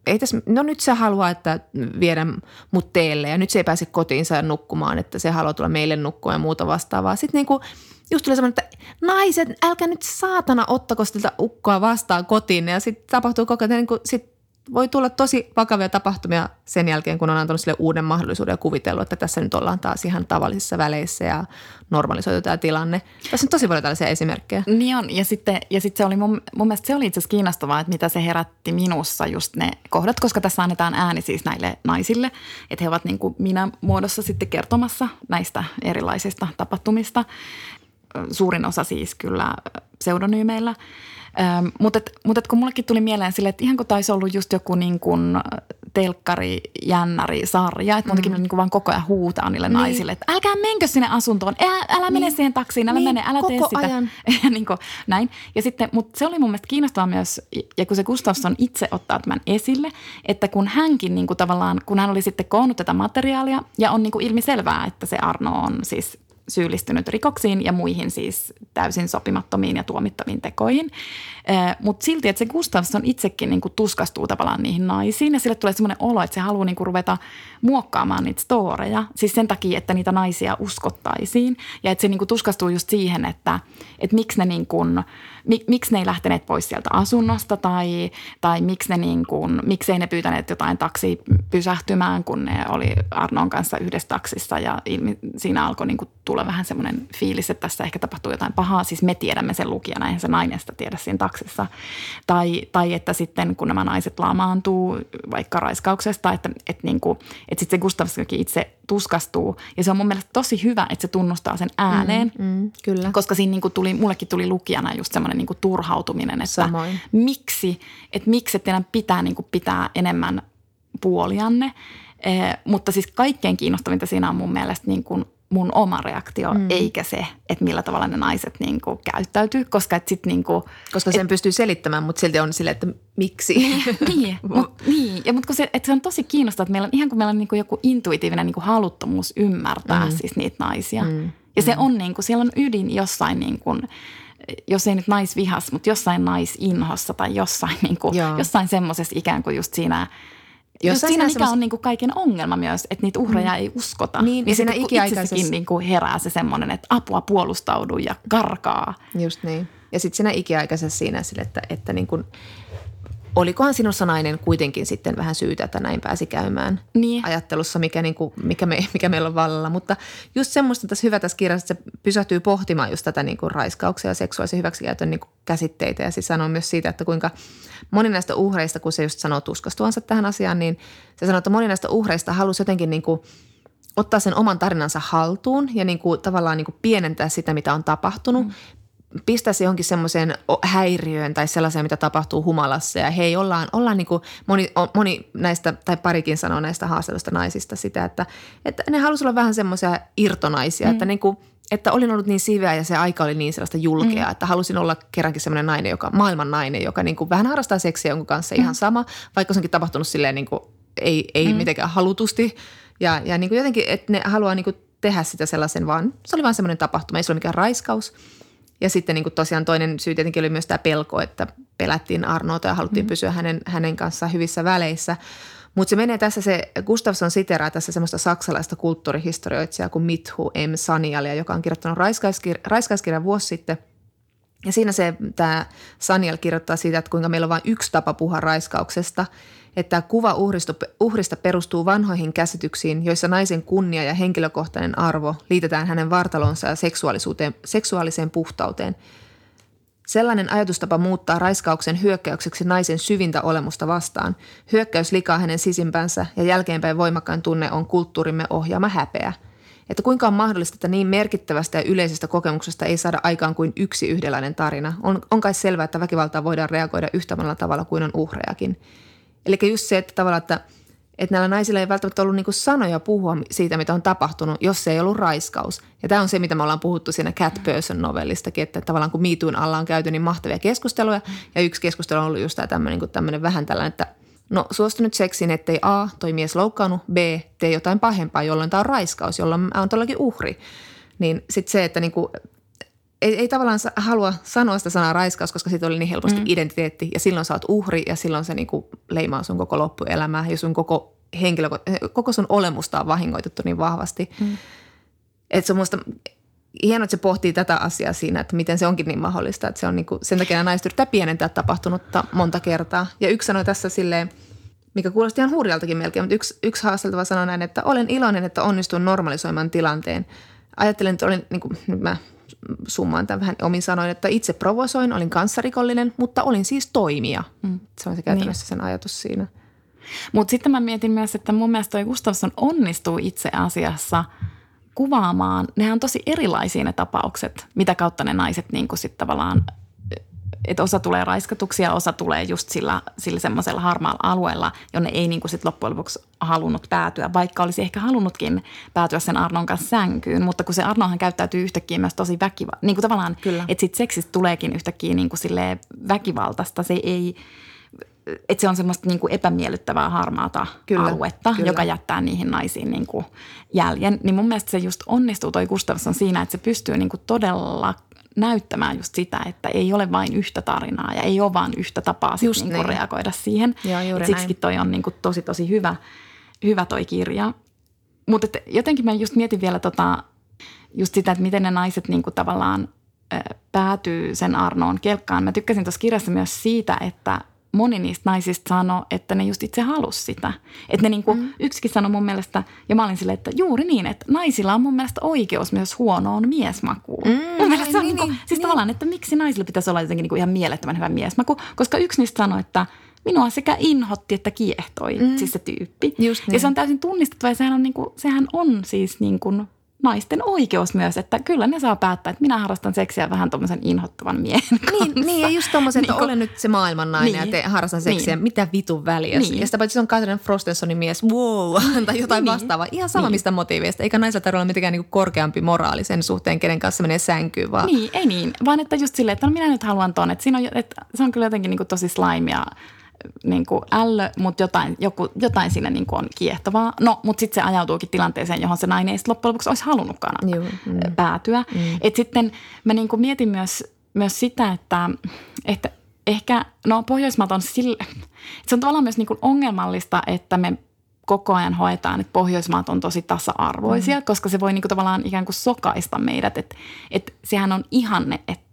S1: ei tässä, no nyt se haluaa, että viedä mut teille ja nyt se ei pääse kotiinsa nukkumaan, että se haluaa tulla meille nukkumaan ja muuta vastaavaa. Sitten niin kuin, just tulee semmoinen, että naiset, älkää nyt saatana ottako sitä ukkoa vastaan kotiin. Ja sitten tapahtuu koko ajan, niin kuin, sit voi tulla tosi vakavia tapahtumia sen jälkeen, kun on antanut sille uuden mahdollisuuden ja kuvitellut, että tässä nyt ollaan taas ihan tavallisissa väleissä ja normalisoitu tämä tilanne. Tässä on tosi paljon tällaisia esimerkkejä.
S2: Niin on, ja sitten, ja sitten se oli mun, mun mielestä se oli itse asiassa kiinnostavaa, että mitä se herätti minussa just ne kohdat, koska tässä annetaan ääni siis näille naisille, että he ovat niin kuin minä muodossa sitten kertomassa näistä erilaisista tapahtumista. Suurin osa siis kyllä pseudonyymeillä – Ähm, mutta et, mut et kun mullekin tuli mieleen sille, että ihan kun taisi ollut just joku niin kuin telkkari, jännäri, sarja, että muutenkin mm. niin vaan koko ajan huutaa niille niin. naisille, että älkää menkö sinne asuntoon, älä, älä niin. mene siihen taksiin, älä niin. mene, älä koko tee sitä. Ajan. ja niin kuin, näin. Ja sitten, mutta se oli mun mielestä kiinnostavaa myös, ja kun se Gustafsson itse ottaa tämän esille, että kun hänkin niin kuin tavallaan, kun hän oli sitten koonnut tätä materiaalia, ja on niin kuin ilmiselvää, että se Arno on siis syyllistynyt rikoksiin ja muihin siis täysin sopimattomiin ja tuomittaviin tekoihin. Mutta silti, että se Gustafsson itsekin niinku tuskastuu tavallaan niihin naisiin ja sille tulee semmoinen olo, että se haluaa niinku ruveta muokkaamaan niitä storeja. Siis sen takia, että niitä naisia uskottaisiin ja että se niinku tuskastuu just siihen, että, että miksi ne niinku, mik, miksi ne ei lähteneet pois sieltä asunnosta tai, tai miksi ne niinku, miksei ne pyytäneet jotain taksi pysähtymään, kun ne oli Arnon kanssa yhdessä taksissa ja ilmi, siinä alkoi niinku tulla vähän semmoinen fiilis, että tässä ehkä tapahtuu jotain pahaa. Siis me tiedämme sen lukijana, eihän se nainen sitä tiedä siinä taksissa. Tai, tai että sitten kun nämä naiset lamaantuu vaikka raiskauksesta, että, että, niin kuin, että sitten se Gustavskin itse tuskastuu. Ja se on mun mielestä tosi hyvä, että se tunnustaa sen ääneen. Mm, mm,
S1: kyllä.
S2: Koska siinä niin kuin tuli, mullekin tuli lukijana just semmoinen niin kuin turhautuminen, että
S1: Samoin.
S2: miksi, että miksi teidän pitää niin kuin pitää enemmän puolianne. Eh, mutta siis kaikkein kiinnostavinta siinä on mun mielestä niin kuin mun oma reaktio, mm. eikä se, että millä tavalla ne naiset niin kuin käyttäytyy, koska et sit niin kuin,
S1: Koska sen et, pystyy selittämään, mutta silti on sille, että miksi.
S2: niin, mut, niin. Ja, mutta se, se on tosi kiinnostavaa, että meillä on ihan kuin meillä on niin kuin joku intuitiivinen niin kuin haluttomuus ymmärtää mm. siis niitä naisia. Mm. Ja se mm. on niin kuin, siellä on ydin jossain niin kuin, jos ei nyt naisvihas, mutta jossain naisinhossa tai jossain, niin kuin, jossain semmoisessa ikään kuin just siinä – jos siinä mikä semmos... on niin kuin kaiken ongelma myös, että niitä uhreja mm. ei uskota. Niin, niin siinä ikiaikaisessa... niin kuin herää se semmoinen, että apua puolustaudu ja karkaa.
S1: Just niin. Ja sitten siinä ikiaikaisessa siinä sille, että, että niin kuin, olikohan sinussa nainen kuitenkin sitten vähän syytä, että näin pääsi käymään niin. ajattelussa, mikä, niin kuin, mikä, me, mikä meillä on vallalla. Mutta just semmoista tässä hyvä tässä kirjassa, että se pysähtyy pohtimaan just tätä niin kuin raiskauksia ja seksuaalisen hyväksikäytön niin kuin käsitteitä. Ja siis sanoo myös siitä, että kuinka moni näistä uhreista, kun se just sanoo tuskastuansa tähän asiaan, niin se sanoo, että moni näistä uhreista halusi jotenkin niin kuin ottaa sen oman tarinansa haltuun ja niin kuin tavallaan niin kuin pienentää sitä, mitä on tapahtunut. Mm pistää se johonkin semmoiseen häiriöön tai sellaiseen, mitä tapahtuu humalassa. Ja hei, ollaan, ollaan niin kuin moni, moni näistä, tai parikin sanoo näistä haastelusta naisista sitä, että, että ne halusivat olla vähän semmoisia irtonaisia, mm. että niin kuin, että olin ollut niin siveä ja se aika oli niin sellaista julkea, mm. että halusin olla kerrankin semmoinen nainen, joka, maailman nainen, joka niin kuin vähän harrastaa seksiä jonkun kanssa mm. ihan sama, vaikka se onkin tapahtunut silleen niin kuin, ei, ei mm. mitenkään halutusti. Ja, ja niin kuin jotenkin, että ne haluaa niin kuin tehdä sitä sellaisen vaan, se oli vaan semmoinen tapahtuma, ei se ole mikään raiskaus – ja sitten niin kuin tosiaan toinen syy tietenkin oli myös tämä pelko, että pelättiin Arnoota ja haluttiin mm. pysyä hänen, hänen kanssaan hyvissä väleissä. Mutta se menee tässä, se Gustafsson siteraa tässä semmoista saksalaista kulttuurihistorioitsijaa kuin Mithu M. Sanialia, joka on kirjoittanut raiskaiskir- raiskaiskirjan vuosi sitten. Ja siinä se, tämä Saniel kirjoittaa siitä, että kuinka meillä on vain yksi tapa puhua raiskauksesta – että kuva uhrista, uhrista perustuu vanhoihin käsityksiin, joissa naisen kunnia ja henkilökohtainen arvo liitetään hänen vartalonsa ja seksuaalisuuteen, seksuaaliseen puhtauteen. Sellainen ajatustapa muuttaa raiskauksen hyökkäykseksi naisen syvintä olemusta vastaan. Hyökkäys likaa hänen sisimpänsä ja jälkeenpäin voimakkain tunne on kulttuurimme ohjaama häpeä. Että kuinka on mahdollista, että niin merkittävästä ja yleisestä kokemuksesta ei saada aikaan kuin yksi yhdenlainen tarina. On, on kai selvää, että väkivaltaa voidaan reagoida yhtä tavalla kuin on uhrejakin – Eli just se, että tavallaan, että, että näillä naisilla ei välttämättä ollut niinku sanoja puhua siitä, mitä on tapahtunut, jos se ei ollut raiskaus. Ja tämä on se, mitä me ollaan puhuttu siinä Cat Person novellistakin, että tavallaan kun miituun alla on käyty niin mahtavia keskusteluja, ja yksi keskustelu on ollut just tämä tämmöinen, niin tämmöinen vähän tällainen, että no suostu nyt seksiin, ettei A, toi mies loukkaannut, B, tee jotain pahempaa, jolloin tämä on raiskaus, jolloin mä oon todellakin uhri. Niin sitten se, että niinku, ei, ei tavallaan halua sanoa sitä sanaa raiskaus, koska siitä oli niin helposti mm. identiteetti ja silloin sä oot uhri ja silloin se niinku leimaa sun koko loppuelämää ja sun koko henkilö, koko sun olemusta on vahingoitettu niin vahvasti. Mm. Että se on musta hienoa, että se pohtii tätä asiaa siinä, että miten se onkin niin mahdollista. Että se on niinku, sen takia naiset yrittää pienentää tapahtunutta monta kertaa. Ja yksi sanoi tässä silleen, mikä kuulosti ihan hurjaltakin melkein, mutta yksi, yksi haasteltava sanoi näin, että olen iloinen, että onnistuin normalisoimaan tilanteen. Ajattelen, että olin, niin kuin, nyt mä summaan tämän vähän omin sanoin, että itse provosoin, olin kanssarikollinen, mutta olin siis toimija. Mm. Se on se käytännössä niin. sen ajatus siinä.
S2: Mutta sitten mä mietin myös, että mun mielestä toi Gustafsson onnistuu itse asiassa kuvaamaan, nehän on tosi erilaisia ne tapaukset, mitä kautta ne naiset niin kuin sitten tavallaan että osa tulee raiskatuksi ja osa tulee just sillä, sillä semmoisella harmaalla alueella, jonne ei niin kuin sit loppujen lopuksi halunnut päätyä, vaikka olisi ehkä halunnutkin päätyä sen Arnon kanssa sänkyyn. Mutta kun se Arnohan käyttäytyy yhtäkkiä myös tosi väkivaltaista, niin kuin tavallaan, Kyllä. että sit seksistä tuleekin yhtäkkiä niin kuin väkivaltaista. Se ei, että se on semmoista niin kuin epämiellyttävää harmaata kyllä, aluetta, kyllä. joka jättää niihin naisiin niin kuin jäljen. Niin mun mielestä se just onnistuu toi Gustafsson siinä, että se pystyy niin kuin todella näyttämään just sitä, että ei ole vain yhtä tarinaa ja ei ole vain yhtä tapaa sit niin niin. reagoida siihen. Joo, Siksikin toi on niin kuin tosi tosi hyvä, hyvä toi kirja. Mutta jotenkin mä just mietin vielä tota, just sitä, että miten ne naiset niin kuin tavallaan päätyy sen Arnoon kelkkaan. Mä tykkäsin tuossa kirjassa myös siitä, että moni niistä naisista sanoi, että ne just itse halusi sitä. Että ne niin kuin, mm. yksikin sanoi mun mielestä, ja mä olin silleen, että juuri niin, että naisilla on mun mielestä oikeus myös huonoon miesmakuun. Mm, mun mielestä se on niin, niin, siis niin. tavallaan, että miksi naisilla pitäisi olla jotenkin niin kuin ihan mielettömän hyvä miesmaku, koska yksi niistä sanoi, että minua sekä inhotti että kiehtoi, mm. siis se tyyppi. Just niin. Ja se on täysin tunnistettava ja sehän on, niin kuin, sehän on siis niin kuin – naisten oikeus myös, että kyllä ne saa päättää, että minä harrastan seksiä vähän tuommoisen inhottavan miehen kanssa.
S1: Niin, niin ja just tuommoisen, että niin olen nyt se maailman nainen niin, ja te harrastan seksiä, niin. mitä vitun väliä. Niin. Ja sitä paitsi se on Catherine Frostensonin mies, wow, tai jotain niin. vastaavaa. Ihan sama niin. mistä motiiveista, eikä naisella tarvitse olla mitenkään niinku korkeampi moraali sen suhteen, kenen kanssa menee sänkyyn. Vaan.
S2: Niin, ei niin, vaan että just silleen, että no minä nyt haluan ton, että, siinä on, että se on kyllä jotenkin niinku tosi slaimia niin kuin ällö, mutta jotain, joku, jotain siinä niin kuin on kiehtovaa. No, mutta sitten se ajautuukin tilanteeseen, johon se nainen ei loppujen lopuksi olisi halunnutkaan Joo, mm. päätyä. Mm. Et sitten mä niin kuin mietin myös, myös sitä, että, että ehkä, no Pohjoismaat on sille, se on tavallaan myös niin kuin ongelmallista, että me koko ajan hoetaan, että Pohjoismaat on tosi tasa-arvoisia, mm. koska se voi niin kuin tavallaan ikään kuin sokaista meidät, että, että sehän on ihanne, että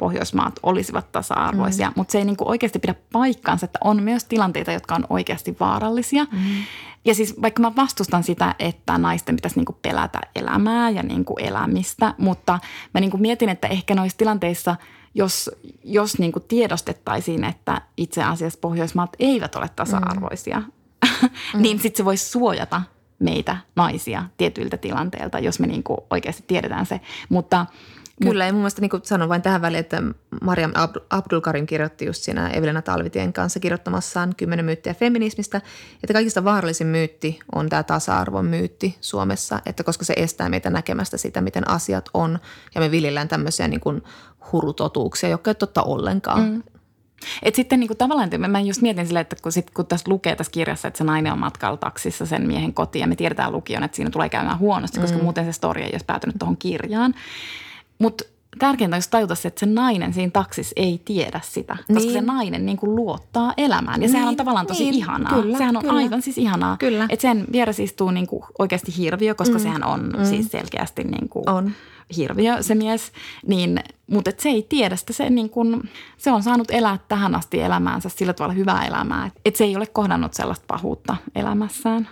S2: Pohjoismaat olisivat tasa-arvoisia, mm. mutta se ei niin kuin oikeasti pidä paikkaansa, että on myös tilanteita, jotka on oikeasti vaarallisia. Mm. Ja siis vaikka mä vastustan sitä, että naisten pitäisi niin kuin pelätä elämää ja niin kuin elämistä, mutta mä niin kuin mietin, että ehkä noissa tilanteissa, jos, jos niin kuin tiedostettaisiin, että itse asiassa Pohjoismaat eivät ole tasa-arvoisia, mm. niin sitten se voisi suojata meitä naisia tietyiltä tilanteilta, jos me niin kuin oikeasti tiedetään se. Mutta –
S1: Kyllä, ja mun mielestä niin sanon vain tähän väliin, että Mariam Abdulkarim kirjoitti just siinä Evelina Talvitien kanssa kirjoittamassaan kymmenen myyttiä feminismistä, että kaikista vaarallisin myytti on tämä tasa-arvon myytti Suomessa, että koska se estää meitä näkemästä sitä, miten asiat on, ja me viljellään tämmöisiä niin kuin hurutotuuksia, jotka ei totta ollenkaan. Mm.
S2: Et sitten niin kuin tavallaan, mä just mietin silleen, että kun, sit, kun tässä lukee tässä kirjassa, että se nainen on matkalla taksissa sen miehen kotiin ja me tiedetään lukion, että siinä tulee käymään huonosti, koska mm. muuten se story ei olisi päätynyt tuohon kirjaan. Mutta tärkeintä olisi tajuta se, että se nainen siinä taksissa ei tiedä sitä, koska niin. se nainen niin kuin luottaa elämään. Ja niin. sehän on tavallaan tosi niin. ihanaa. Kyllä, sehän on kyllä. aivan siis ihanaa. Kyllä. Että sen vieressä istuu niin kuin oikeasti hirviö, koska mm. sehän on mm. siis selkeästi niin kuin on. hirviö se mies. Niin, mutta et se ei tiedä sitä. Se, niin kuin, se on saanut elää tähän asti elämäänsä sillä tavalla hyvää elämää. Että se ei ole kohdannut sellaista pahuutta elämässään.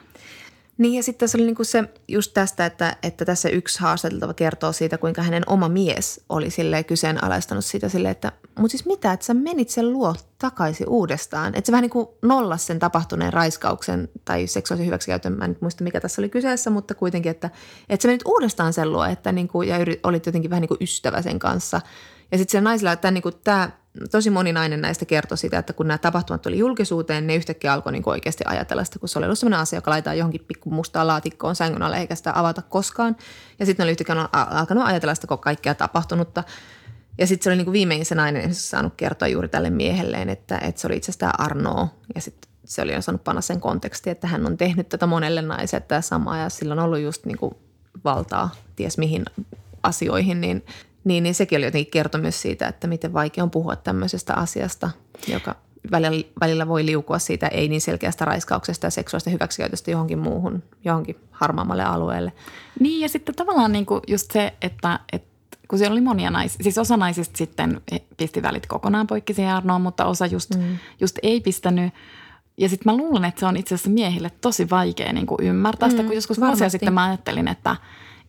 S1: Niin ja sitten se oli niinku se just tästä, että, että tässä yksi haastateltava kertoo siitä, kuinka hänen oma mies oli silleen kyseenalaistanut sitä silleen, että mutta siis mitä, että sä menit sen luo takaisin uudestaan. Että se vähän niin kuin nollas sen tapahtuneen raiskauksen tai seksuaalisen hyväksikäytön, mä en nyt muista mikä tässä oli kyseessä, mutta kuitenkin, että, että sä menit uudestaan sen luo että niin kuin, ja olit jotenkin vähän niin kuin ystävä sen kanssa. Ja sitten se naisilla, että niin tämä, tosi moni nainen näistä kertoi sitä, että kun nämä tapahtumat tuli julkisuuteen, ne yhtäkkiä alkoi niin oikeasti ajatella sitä, kun se oli ollut sellainen asia, joka laitetaan johonkin pikku mustaan laatikkoon sängyn alle eikä sitä avata koskaan. Ja sitten ne oli yhtäkkiä alkanut ajatella sitä kaikkea tapahtunutta. Ja sitten se oli niin viimein se nainen saanut kertoa juuri tälle miehelleen, että, että se oli itse asiassa Arnoa. Ja sitten se oli saanut panna sen konteksti, että hän on tehnyt tätä monelle naiselle tämä sama ja sillä on ollut just niin valtaa ties mihin asioihin, niin, niin, niin sekin oli jotenkin kertomus siitä, että miten vaikea on puhua tämmöisestä asiasta, joka välillä, välillä voi liukua siitä ei niin selkeästä raiskauksesta ja seksuaalista hyväksikäytöstä johonkin muuhun, johonkin harmaammalle alueelle.
S2: Niin ja sitten tavallaan niin kuin just se, että, että kun siellä oli monia naisia, siis osa naisista sitten pisti välit kokonaan poikki siihen Arnoon, mutta osa just, mm. just ei pistänyt. Ja sitten mä luulen, että se on itse asiassa miehille tosi vaikea niin kuin ymmärtää sitä, mm, kun joskus vuosia sitten mä ajattelin, että,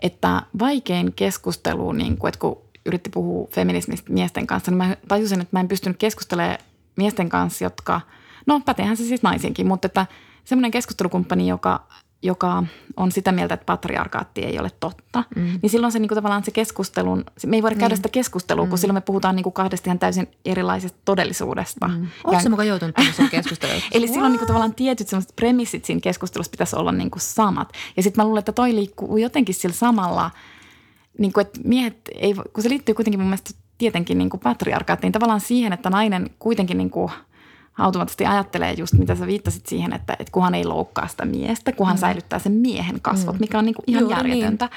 S2: että vaikein keskustelu, niin kuin, että kun yritti puhua feminismistä miesten kanssa, niin mä tajusin, että mä en pystynyt keskustelemaan miesten kanssa, jotka, no pätehän se siis naisiinkin, mutta että semmoinen keskustelukumppani, joka joka on sitä mieltä, että patriarkaatti ei ole totta, mm. niin silloin se niin kuin tavallaan se keskustelun, me ei voida käydä niin. sitä keskustelua, mm. kun silloin me puhutaan niin kuin kahdesta ihan täysin erilaisesta todellisuudesta. Mm.
S1: Oletko se mukaan joutunut tämmöiseen keskusteluun?
S2: Eli wow. silloin niin kuin tavallaan tietyt sellaiset premissit siinä keskustelussa pitäisi olla niin kuin samat. Ja sitten mä luulen, että toi liikkuu jotenkin sillä samalla, niin kuin, että miehet ei, kun se liittyy kuitenkin mun mielestä tietenkin niin kuin patriarkaattiin, tavallaan siihen, että nainen kuitenkin niin kuin – automaattisesti ajattelee just, mitä sä viittasit siihen, että, että kuhan ei loukkaa sitä miestä, kuhan mm. säilyttää sen miehen kasvot, mm. mikä on niin kuin ihan Juuri järjetöntä. Niin.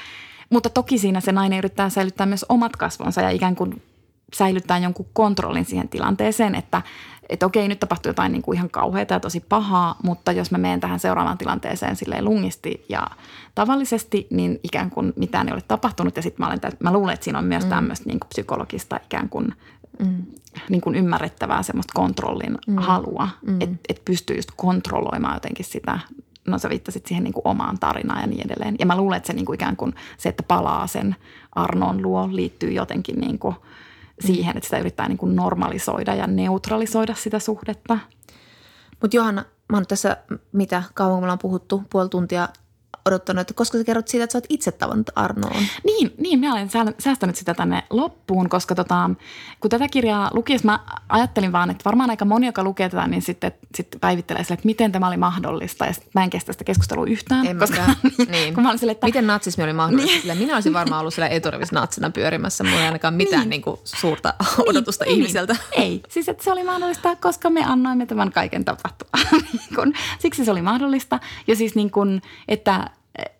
S2: Mutta toki siinä se nainen yrittää säilyttää myös omat kasvonsa ja ikään kuin säilyttää jonkun kontrollin siihen tilanteeseen, että, että okei, nyt tapahtuu jotain niin kuin ihan kauheaa ja tosi pahaa, mutta jos mä menen tähän seuraavaan tilanteeseen silleen lungisti ja tavallisesti, niin ikään kuin mitään ei ole tapahtunut. Ja sitten mä, mä luulen, että siinä on myös mm. tämmöistä niin kuin psykologista ikään kuin mm. niin kuin ymmärrettävää semmoista kontrollin mm. halua, mm. että et pystyy just kontrolloimaan jotenkin sitä no sä viittasit siihen niin kuin omaan tarinaan ja niin edelleen. Ja mä luulen, että se niin kuin ikään kuin se, että palaa sen Arnon luo, liittyy jotenkin niin kuin siihen, että sitä yrittää niin kuin normalisoida ja neutralisoida sitä suhdetta.
S1: Mutta Johanna, mä oon tässä, mitä kauan me ollaan puhuttu, puoli tuntia odottanut, että koska sä kerrot siitä, että sä oot itse tavannut Arnoon.
S2: Niin, niin mä olen säästänyt sitä tänne loppuun, koska tota, kun tätä kirjaa lukiessa mä ajattelin vaan, että varmaan aika moni, joka lukee tätä, niin sitten, sitten päivittelee sille, että miten tämä oli mahdollista. Ja mä en kestä sitä keskustelua yhtään.
S1: En koska, niin, niin. Kun mä sille, että, miten natsismi oli mahdollista? Niin. minä olisin varmaan ollut siellä eturivissä natsina pyörimässä. Mulla ei ainakaan mitään niin. Niin kuin, suurta niin, odotusta niin, ihmiseltä.
S2: Ei, siis että se oli mahdollista, koska me annoimme tämän kaiken tapahtua. Niin siksi se oli mahdollista. Ja siis niin kuin, että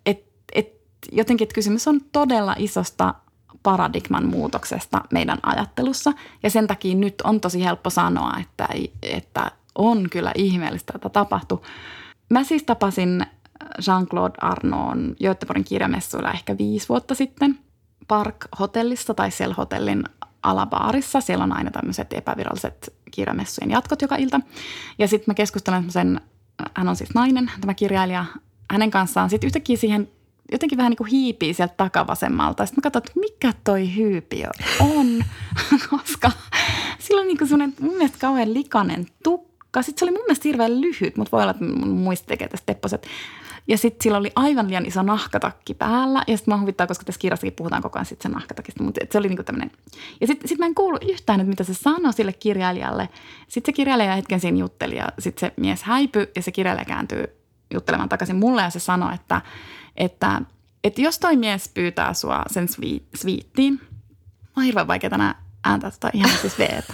S2: et, et, jotenkin että kysymys on todella isosta paradigman muutoksesta meidän ajattelussa. Ja sen takia nyt on tosi helppo sanoa, että, että on kyllä ihmeellistä, että tapahtui. Mä siis tapasin Jean-Claude Arnoon Göteborgin kirjamessuilla ehkä viisi vuotta sitten Park-hotellissa tai Sel-hotellin alabaarissa. Siellä on aina tämmöiset epäviralliset kirjamessujen jatkot joka ilta. Ja sitten mä keskustelen sen, hän on siis nainen, tämä kirjailija hänen kanssaan sitten yhtäkkiä siihen jotenkin vähän niin kuin hiipii sieltä takavasemmalta. Sitten mä katsoin, että mikä toi hyypiö on, koska sillä on niin kuin semmoinen mun mielestä kauhean likainen tukka. Sitten se oli mun mielestä hirveän lyhyt, mutta voi olla, että mun muisti tekee tästä tepposet. Ja sitten sillä oli aivan liian iso nahkatakki päällä. Ja sitten mä huvittaa, koska tässä kirjassakin puhutaan koko ajan sitten sen nahkatakista. Mutta se oli niinku tämmöinen. Ja sitten sit mä en kuulu yhtään, että mitä se sanoi sille kirjailijalle. Sitten se kirjailija hetken siinä jutteli ja sitten se mies häipyi ja se kirjailija kääntyy juttelemaan takaisin mulle ja se sanoi, että, että, että jos toi mies pyytää sua sen sviittiin, on hirveän vaikea tänään ääntää tota ihan siis veetä.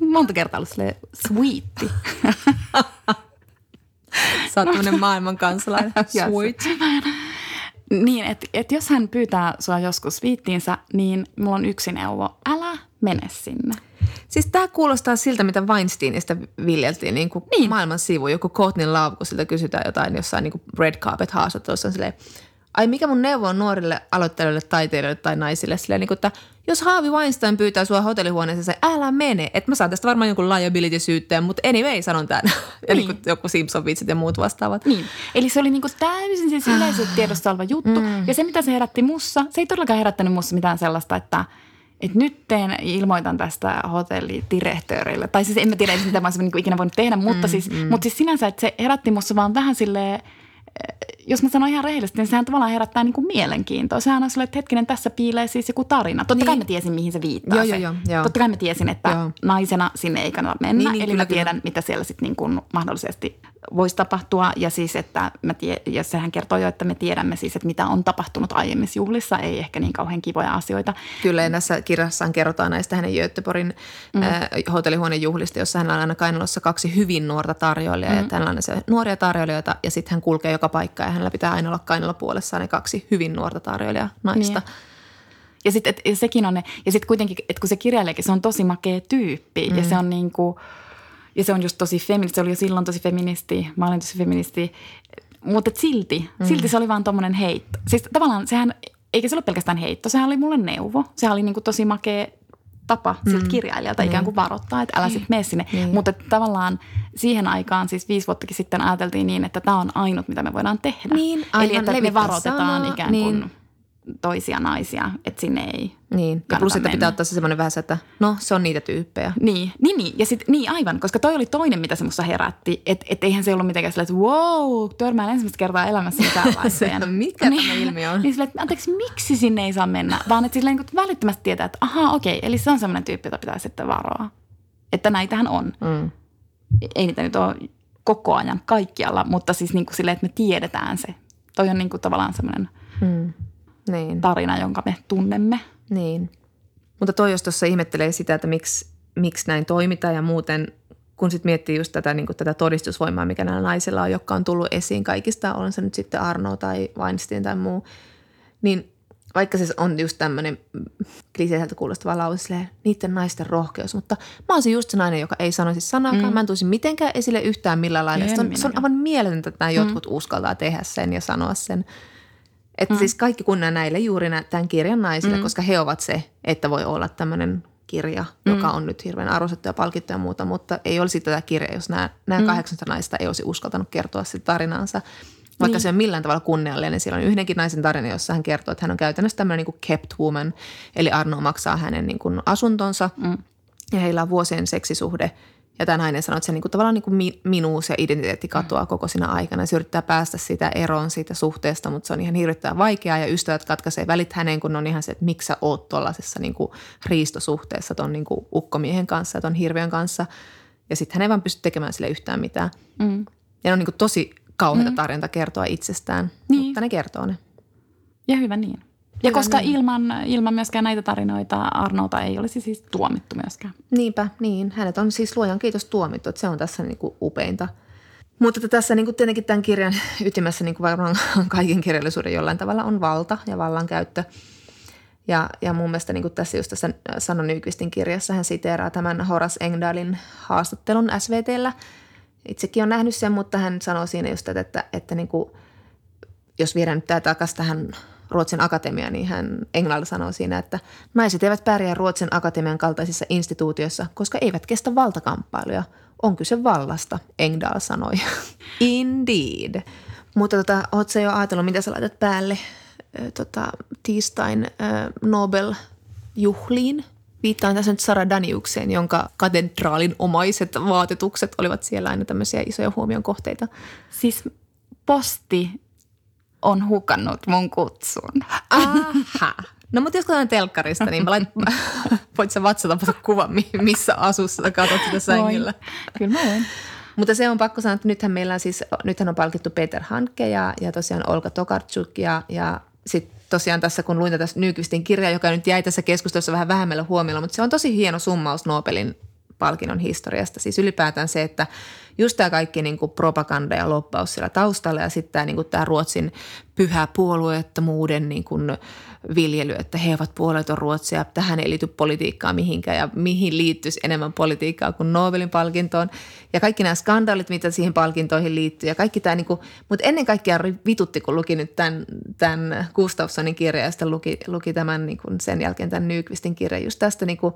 S2: Monta kertaa ollut silleen sweetti.
S1: Sä oot no. maailman kansalainen. Sweet.
S2: Niin, että et jos hän pyytää sua joskus viittiinsä, niin mulla on yksi neuvo. Älä mene sinne.
S1: Siis tämä kuulostaa siltä, mitä Weinsteinista viljeltiin niin kuin niin. maailman sivu. Joku Courtney Love, kun siltä kysytään jotain jossain niin kuin red carpet haastattelussa silleen, ai mikä mun neuvo on nuorille aloittelijoille, taiteilijoille tai naisille silleen, niin kuin, että jos Haavi Weinstein pyytää sua hotellihuoneeseen, älä mene. Että mä saan tästä varmaan jonkun liability-syytteen, mutta anyway sanon tämän. Niin. ja niin kuin joku Simpson-vitsit ja muut vastaavat.
S2: Niin. Eli se oli niin kuin täysin siis yleisön tiedossa oleva juttu. Mm. Ja se, mitä se herätti mussa, se ei todellakaan herättänyt mussa mitään sellaista, että – että nyt teen, ilmoitan tästä hotellidirektöörille. Tai siis en mä tiedä, mitä mä olisin niin ikinä voinut tehdä, mutta, mm, siis, mm. mutta siis sinänsä, että se herätti musta vaan vähän silleen – jos mä sanon ihan rehellisesti, niin sehän tavallaan herättää niin kuin mielenkiintoa. Sehän on sille, että hetkinen, tässä piilee siis joku tarina. Totta niin. kai mä tiesin, mihin se viittaa. Joo, se. Joo, joo. Totta kai mä tiesin, että joo. naisena sinne ei kannata mennä. Niin, niin, Eli kyllä, mä tiedän, kyllä. mitä siellä sitten niin kuin mahdollisesti voisi tapahtua. Ja siis, että mä tie, ja sehän kertoo jo, että me tiedämme siis, että mitä on tapahtunut aiemmissa juhlissa. Ei ehkä niin kauhean kivoja asioita.
S1: Kyllä, ja näissä kirjassaan kerrotaan näistä hänen Göteborgin mm. äh, hotellihuonejuhlista, jossa hän on aina kainalossa kaksi hyvin nuorta tarjoilijaa. Mm. Ja hänellä on se nuoria tarjoilijoita ja sitten hän kulkee joka paikkaan ja hänellä pitää aina olla kainalla puolessaan ne kaksi hyvin nuorta tarjoilijaa naista. Niin.
S2: Ja sitten sekin on ne, ja sitten kuitenkin, että kun se kirjailijakin, se on tosi makea tyyppi mm. ja se on niin kuin – ja se on just tosi feministi, se oli jo silloin tosi feministi, mä olin tosi feministi. Mutta silti, mm. silti se oli vaan tommonen heitto. Siis tavallaan sehän, eikä se ole pelkästään heitto, sehän oli mulle neuvo. Sehän oli niinku tosi makea tapa mm. siltä kirjailijalta mm. ikään kuin varoittaa, että älä sitten mene sinne. Mm. Mutta tavallaan siihen aikaan, siis viisi vuottakin sitten ajateltiin niin, että tämä on ainut, mitä me voidaan tehdä.
S1: Niin,
S2: aivan, Eli että me varoitetaan sanaa, ikään kuin niin toisia naisia, että sinne ei
S1: Niin, ja plus että pitää ottaa se semmoinen vähän että no se on niitä tyyppejä.
S2: Niin, niin, niin. ja sit, niin aivan, koska toi oli toinen, mitä se musta herätti, että et eihän se ollut mitenkään silleen, että wow, törmään ensimmäistä kertaa elämässä tällaiseen.
S1: se, mikä niin, tämä ilmiö on?
S2: Niin silleen, että anteeksi, miksi sinne ei saa mennä, vaan että silleen niin välittömästi tietää, että ahaa, okei, eli se on semmoinen tyyppi, jota pitää sitten varoa. Että näitähän on. Mm. Ei niitä nyt ole koko ajan kaikkialla, mutta siis niin kuin silleen, että me tiedetään se. Toi on niin kuin tavallaan semmoinen mm niin. tarina, jonka me tunnemme.
S1: Niin. Mutta toi jos tuossa ihmettelee sitä, että miksi, miksi näin toimitaan ja muuten, kun sitten miettii just tätä, niin tätä todistusvoimaa, mikä näillä naisilla on, jotka on tullut esiin kaikista, on se nyt sitten Arno tai Weinstein tai muu, niin vaikka se on just tämmöinen kliseiseltä kuulostava lause, niiden naisten rohkeus, mutta mä olisin just se nainen, joka ei sanoisi sanakaan. Mm. Mä en tulisi mitenkään esille yhtään millään lailla. Se on, se on aivan mieletöntä, että nämä mm. jotkut uskaltaa tehdä sen ja sanoa sen. Että mm. siis kaikki kunnia näille juuri tämän kirjan naisille, mm. koska he ovat se, että voi olla tämmöinen kirja, mm. joka on nyt hirveän arvostettu ja palkittu ja muuta, mutta ei olisi tätä kirjaa, jos nämä, nämä mm. 18 naista ei olisi uskaltanut kertoa sitä tarinaansa. Vaikka niin. se on millään tavalla kunniallinen, niin siellä on yhdenkin naisen tarina, jossa hän kertoo, että hän on käytännössä tämmöinen niin kuin kept woman, eli Arno maksaa hänen niin kuin asuntonsa mm. ja heillä on vuosien seksisuhde – ja tämä nainen sanoi, että se niin kuin, tavallaan niin kuin minuus ja identiteetti katoaa mm. koko siinä aikana. Se yrittää päästä sitä eroon siitä suhteesta, mutta se on ihan hirvittävän vaikeaa ja ystävät katkaisee välit häneen, kun on ihan se, että miksi sä oot tuollaisessa niin kuin riistosuhteessa ton niin kuin ukkomien kanssa ja ton hirviön kanssa. Ja sitten hän ei vaan pysty tekemään sille yhtään mitään. Mm. Ja ne on niin kuin tosi kauheita mm. tarjonta kertoa itsestään, niin. mutta ne kertoo ne.
S2: Ja hyvä niin. Ja koska niin. ilman, ilman myöskään näitä tarinoita Arnolta ei olisi siis tuomittu myöskään.
S1: Niinpä, niin. Hänet on siis luojan kiitos tuomittu, että se on tässä niin kuin upeinta. Mutta tässä niin kuin tietenkin tämän kirjan ytimessä niin kuin varmaan kaiken kirjallisuuden jollain tavalla on valta ja vallankäyttö. Ja, ja mun mielestä niin kuin tässä just tässä Sanna Nykvistin kirjassa hän siteeraa tämän Horace Engdahlin haastattelun SVTllä. Itsekin on nähnyt sen, mutta hän sanoo siinä just, että, että, että niin kuin, jos viedään nyt tämä takaisin tähän Ruotsin akatemia, niin hän Englanti sanoo siinä, että naiset eivät pärjää Ruotsin akatemian kaltaisissa instituutioissa, koska eivät kestä valtakamppailuja. On kyse vallasta, Engdahl sanoi. Indeed. Mutta tota, ootko jo ajatellut, mitä sä laitat päälle tota, tiistain Nobel-juhliin? Viittaan tässä nyt Sara Daniukseen, jonka katedraalin omaiset vaatetukset olivat siellä aina tämmöisiä isoja huomion kohteita.
S2: Siis posti on hukannut mun kutsun.
S1: Aha. No mutta jos katsotaan telkkarista, niin mä lait, voit sä vatsata kuva, missä asussa sä katsot sitä sängyllä.
S2: Kyllä mä voin.
S1: Mutta se on pakko sanoa, että nythän meillä on siis, nythän on palkittu Peter Hanke ja, ja tosiaan Olga Tokarczuk ja, ja sitten tosiaan tässä, kun luin tätä Nykvistin kirjaa, joka nyt jäi tässä keskustelussa vähän vähemmällä huomiolla, mutta se on tosi hieno summaus Nobelin palkinnon historiasta. Siis ylipäätään se, että just tämä kaikki niin kuin propaganda ja loppaus siellä taustalla ja sitten tämä, niin kuin tämä Ruotsin pyhä puolueettomuuden niin kuin viljely, että he ovat puolueeton Ruotsia, tähän ei liity politiikkaa mihinkään ja mihin liittyisi enemmän politiikkaa kuin Nobelin palkintoon. Ja kaikki nämä skandaalit, mitä siihen palkintoihin liittyy ja kaikki tämä, niin kuin, mutta ennen kaikkea vitutti, kun luki nyt tämän, tämän Gustafssonin kirjan ja sitten luki, luki tämän niin kuin sen jälkeen tämän Nykvistin kirjan just tästä niin kuin,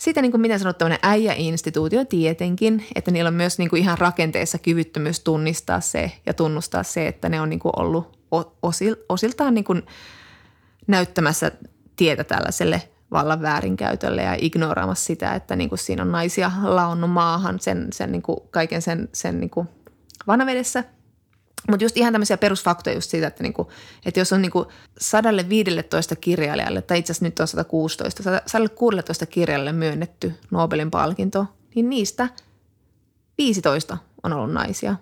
S1: siitä, niin kuin miten sanot, tämmöinen äijäinstituutio tietenkin, että niillä on myös niin kuin ihan rakenteessa kyvyttömyys tunnistaa se ja tunnustaa se, että ne on niin kuin ollut osil, osiltaan niin kuin näyttämässä tietä tällaiselle vallan väärinkäytölle ja ignoraamassa sitä, että niin kuin siinä on naisia laonnut maahan sen, sen niin kuin kaiken sen, sen niin kuin vanavedessä. Mutta just ihan tämmöisiä perusfaktoja just siitä, että, niinku, että jos on niinku 115 kirjailijalle, tai itse asiassa nyt on 116, 116 kirjailijalle myönnetty Nobelin palkinto, niin niistä 15 on ollut naisia.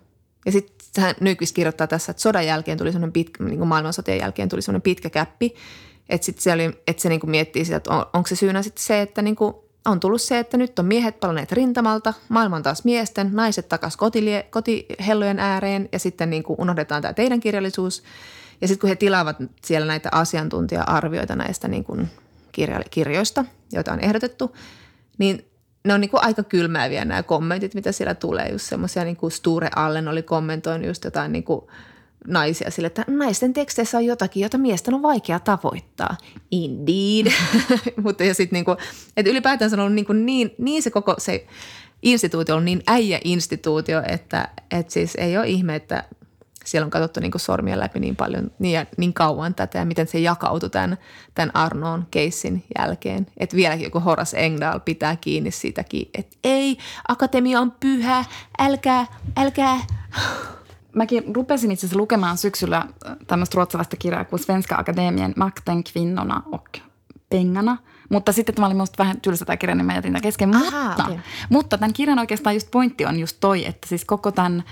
S1: Ja sitten Nyqvist kirjoittaa tässä, että sodan jälkeen tuli semmoinen pitkä, niin kuin maailmansotien jälkeen tuli semmoinen pitkä käppi, että sitten se, oli, että se niin kuin miettii sitä, että on, onko se syynä sitten se, että niin kuin on tullut se, että nyt on miehet palanneet rintamalta, maailman taas miesten, naiset takas kotilie, kotihellojen ääreen ja sitten niin kuin unohdetaan tämä teidän kirjallisuus. Ja sitten kun he tilaavat siellä näitä asiantuntija-arvioita näistä niin kuin kirjoista, joita on ehdotettu, niin ne on niin kuin aika kylmääviä nämä kommentit, mitä siellä tulee. Just semmoisia niin kuin Sture Allen oli kommentoinut just jotain niin kuin – naisia sille, että naisten teksteissä on jotakin, jota miesten on vaikea tavoittaa. Indeed. Mutta ja sitten niinku, että ylipäätään se on ollut niinku niin, niin se koko se instituutio on niin äijä-instituutio, että, että siis ei ole ihme, että siellä on katsottu niin sormia läpi niin paljon niin, ja, niin kauan tätä ja miten se jakautui tämän, tämän Arnoon keissin jälkeen. Että vieläkin joku Horace Engdahl pitää kiinni siitäkin, että ei, akatemia on pyhä, älkää, älkää
S2: mäkin rupesin itse asiassa lukemaan syksyllä äh, tämmöistä ruotsalaista kirjaa kuin Svenska Akademien Makten kvinnorna och pengarna. Mutta sitten tämä oli minusta vähän tylsä tämä kirja, niin mä jätin kesken. Aha, mutta, okay. mutta tämän kirjan oikeastaan just pointti on just toi, että siis koko tämän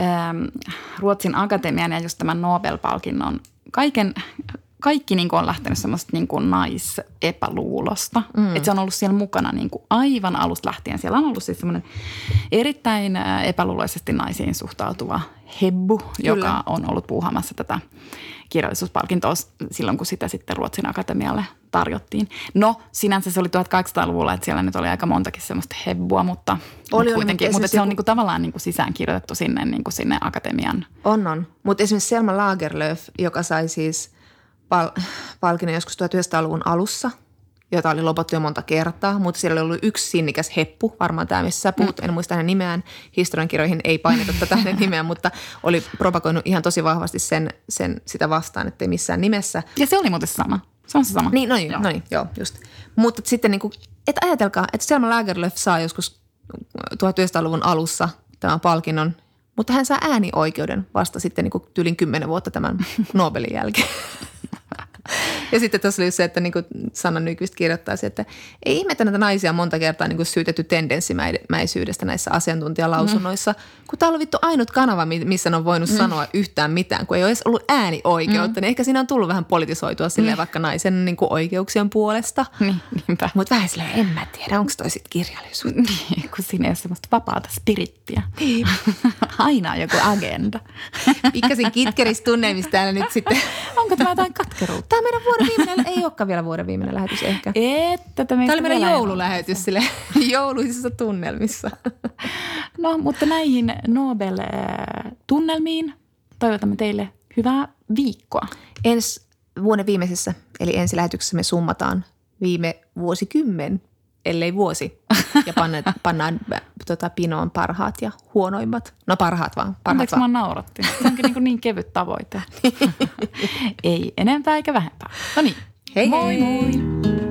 S2: ähm, Ruotsin akatemian ja just tämän Nobel-palkinnon kaiken kaikki niin kuin on lähtenyt semmoista niin kuin naisepäluulosta. Mm. Että se on ollut siellä mukana niin kuin aivan alusta lähtien. Siellä on ollut siis semmoinen erittäin epäluuloisesti naisiin suhtautuva Hebbu, Kyllä. joka on ollut puuhaamassa tätä kirjallisuuspalkintoa silloin, kun sitä sitten Ruotsin akatemialle tarjottiin. No, sinänsä se oli 1800-luvulla, että siellä nyt oli aika montakin semmoista hebbua, mutta, oli, mutta kuitenkin. Mutta se on niin kuin tavallaan niin kuin sisään kirjoitettu sinne, niin kuin sinne akatemian.
S1: On, on. Mutta esimerkiksi Selma Lagerlöf, joka sai siis – pal- palkinnon joskus 1900-luvun alussa, jota oli lopattu jo monta kertaa, mutta siellä oli ollut yksi sinnikäs heppu, varmaan tämä, missä sä puhut, mm. en muista hänen nimeään, historiankirjoihin ei paineta tätä hänen nimeään, mutta oli propagoinut ihan tosi vahvasti sen, sen sitä vastaan, että ei missään nimessä.
S2: Ja se oli muuten sama. Se on se sama.
S1: Niin, no niin, joo. No niin, joo, just. Mutta sitten niin kuin, että ajatelkaa, että Selma Lagerlöf saa joskus 1900-luvun alussa tämän palkinnon, mutta hän saa äänioikeuden vasta sitten niin kuin tyylin kymmenen vuotta tämän Nobelin jälkeen. Ja sitten tuossa oli se, että niin kuin Sanna Nyqvist kirjoittaisi, että ei ihmetä näitä naisia monta kertaa niin kuin syytetty tendenssimäisyydestä näissä asiantuntijalausunnoissa, mm. kun tämä on vittu ainut kanava, missä ne on voinut mm. sanoa yhtään mitään, kun ei ole edes ollut äänioikeutta, mm. niin ehkä siinä on tullut vähän politisoitua silleen mm. vaikka naisen niin kuin oikeuksien puolesta.
S2: Niin, niinpä.
S1: Mutta vähän silleen, en mä tiedä, onko toi sitten kirjallisuutta.
S2: Niin, kun siinä ei ole semmoista vapaata spirittiä. Niin. Aina on joku agenda.
S1: Pikkasin kitkeristunnelmista täällä nyt sitten.
S2: onko tämä jotain katkeruutta?
S1: Tämä meidän vuoden viimeinen, ei olekaan vielä vuoden viimeinen lähetys ehkä.
S2: Että tämä
S1: oli meidän joululähetys sille jouluisissa tunnelmissa.
S2: No, mutta näihin Nobel-tunnelmiin toivotamme teille hyvää viikkoa.
S1: Ensi vuoden viimeisessä, eli ensi lähetyksessä me summataan viime vuosikymmen, ellei vuosi, ja pannaan, pannaan tota, pinoon parhaat ja huonoimmat. No parhaat vaan. Parhaat
S2: Anteeksi, vaan. mä naurattiin. Se onkin niin, niin kevyt tavoite. Ei enempää eikä vähempää. No niin,
S1: hei moi hei. moi!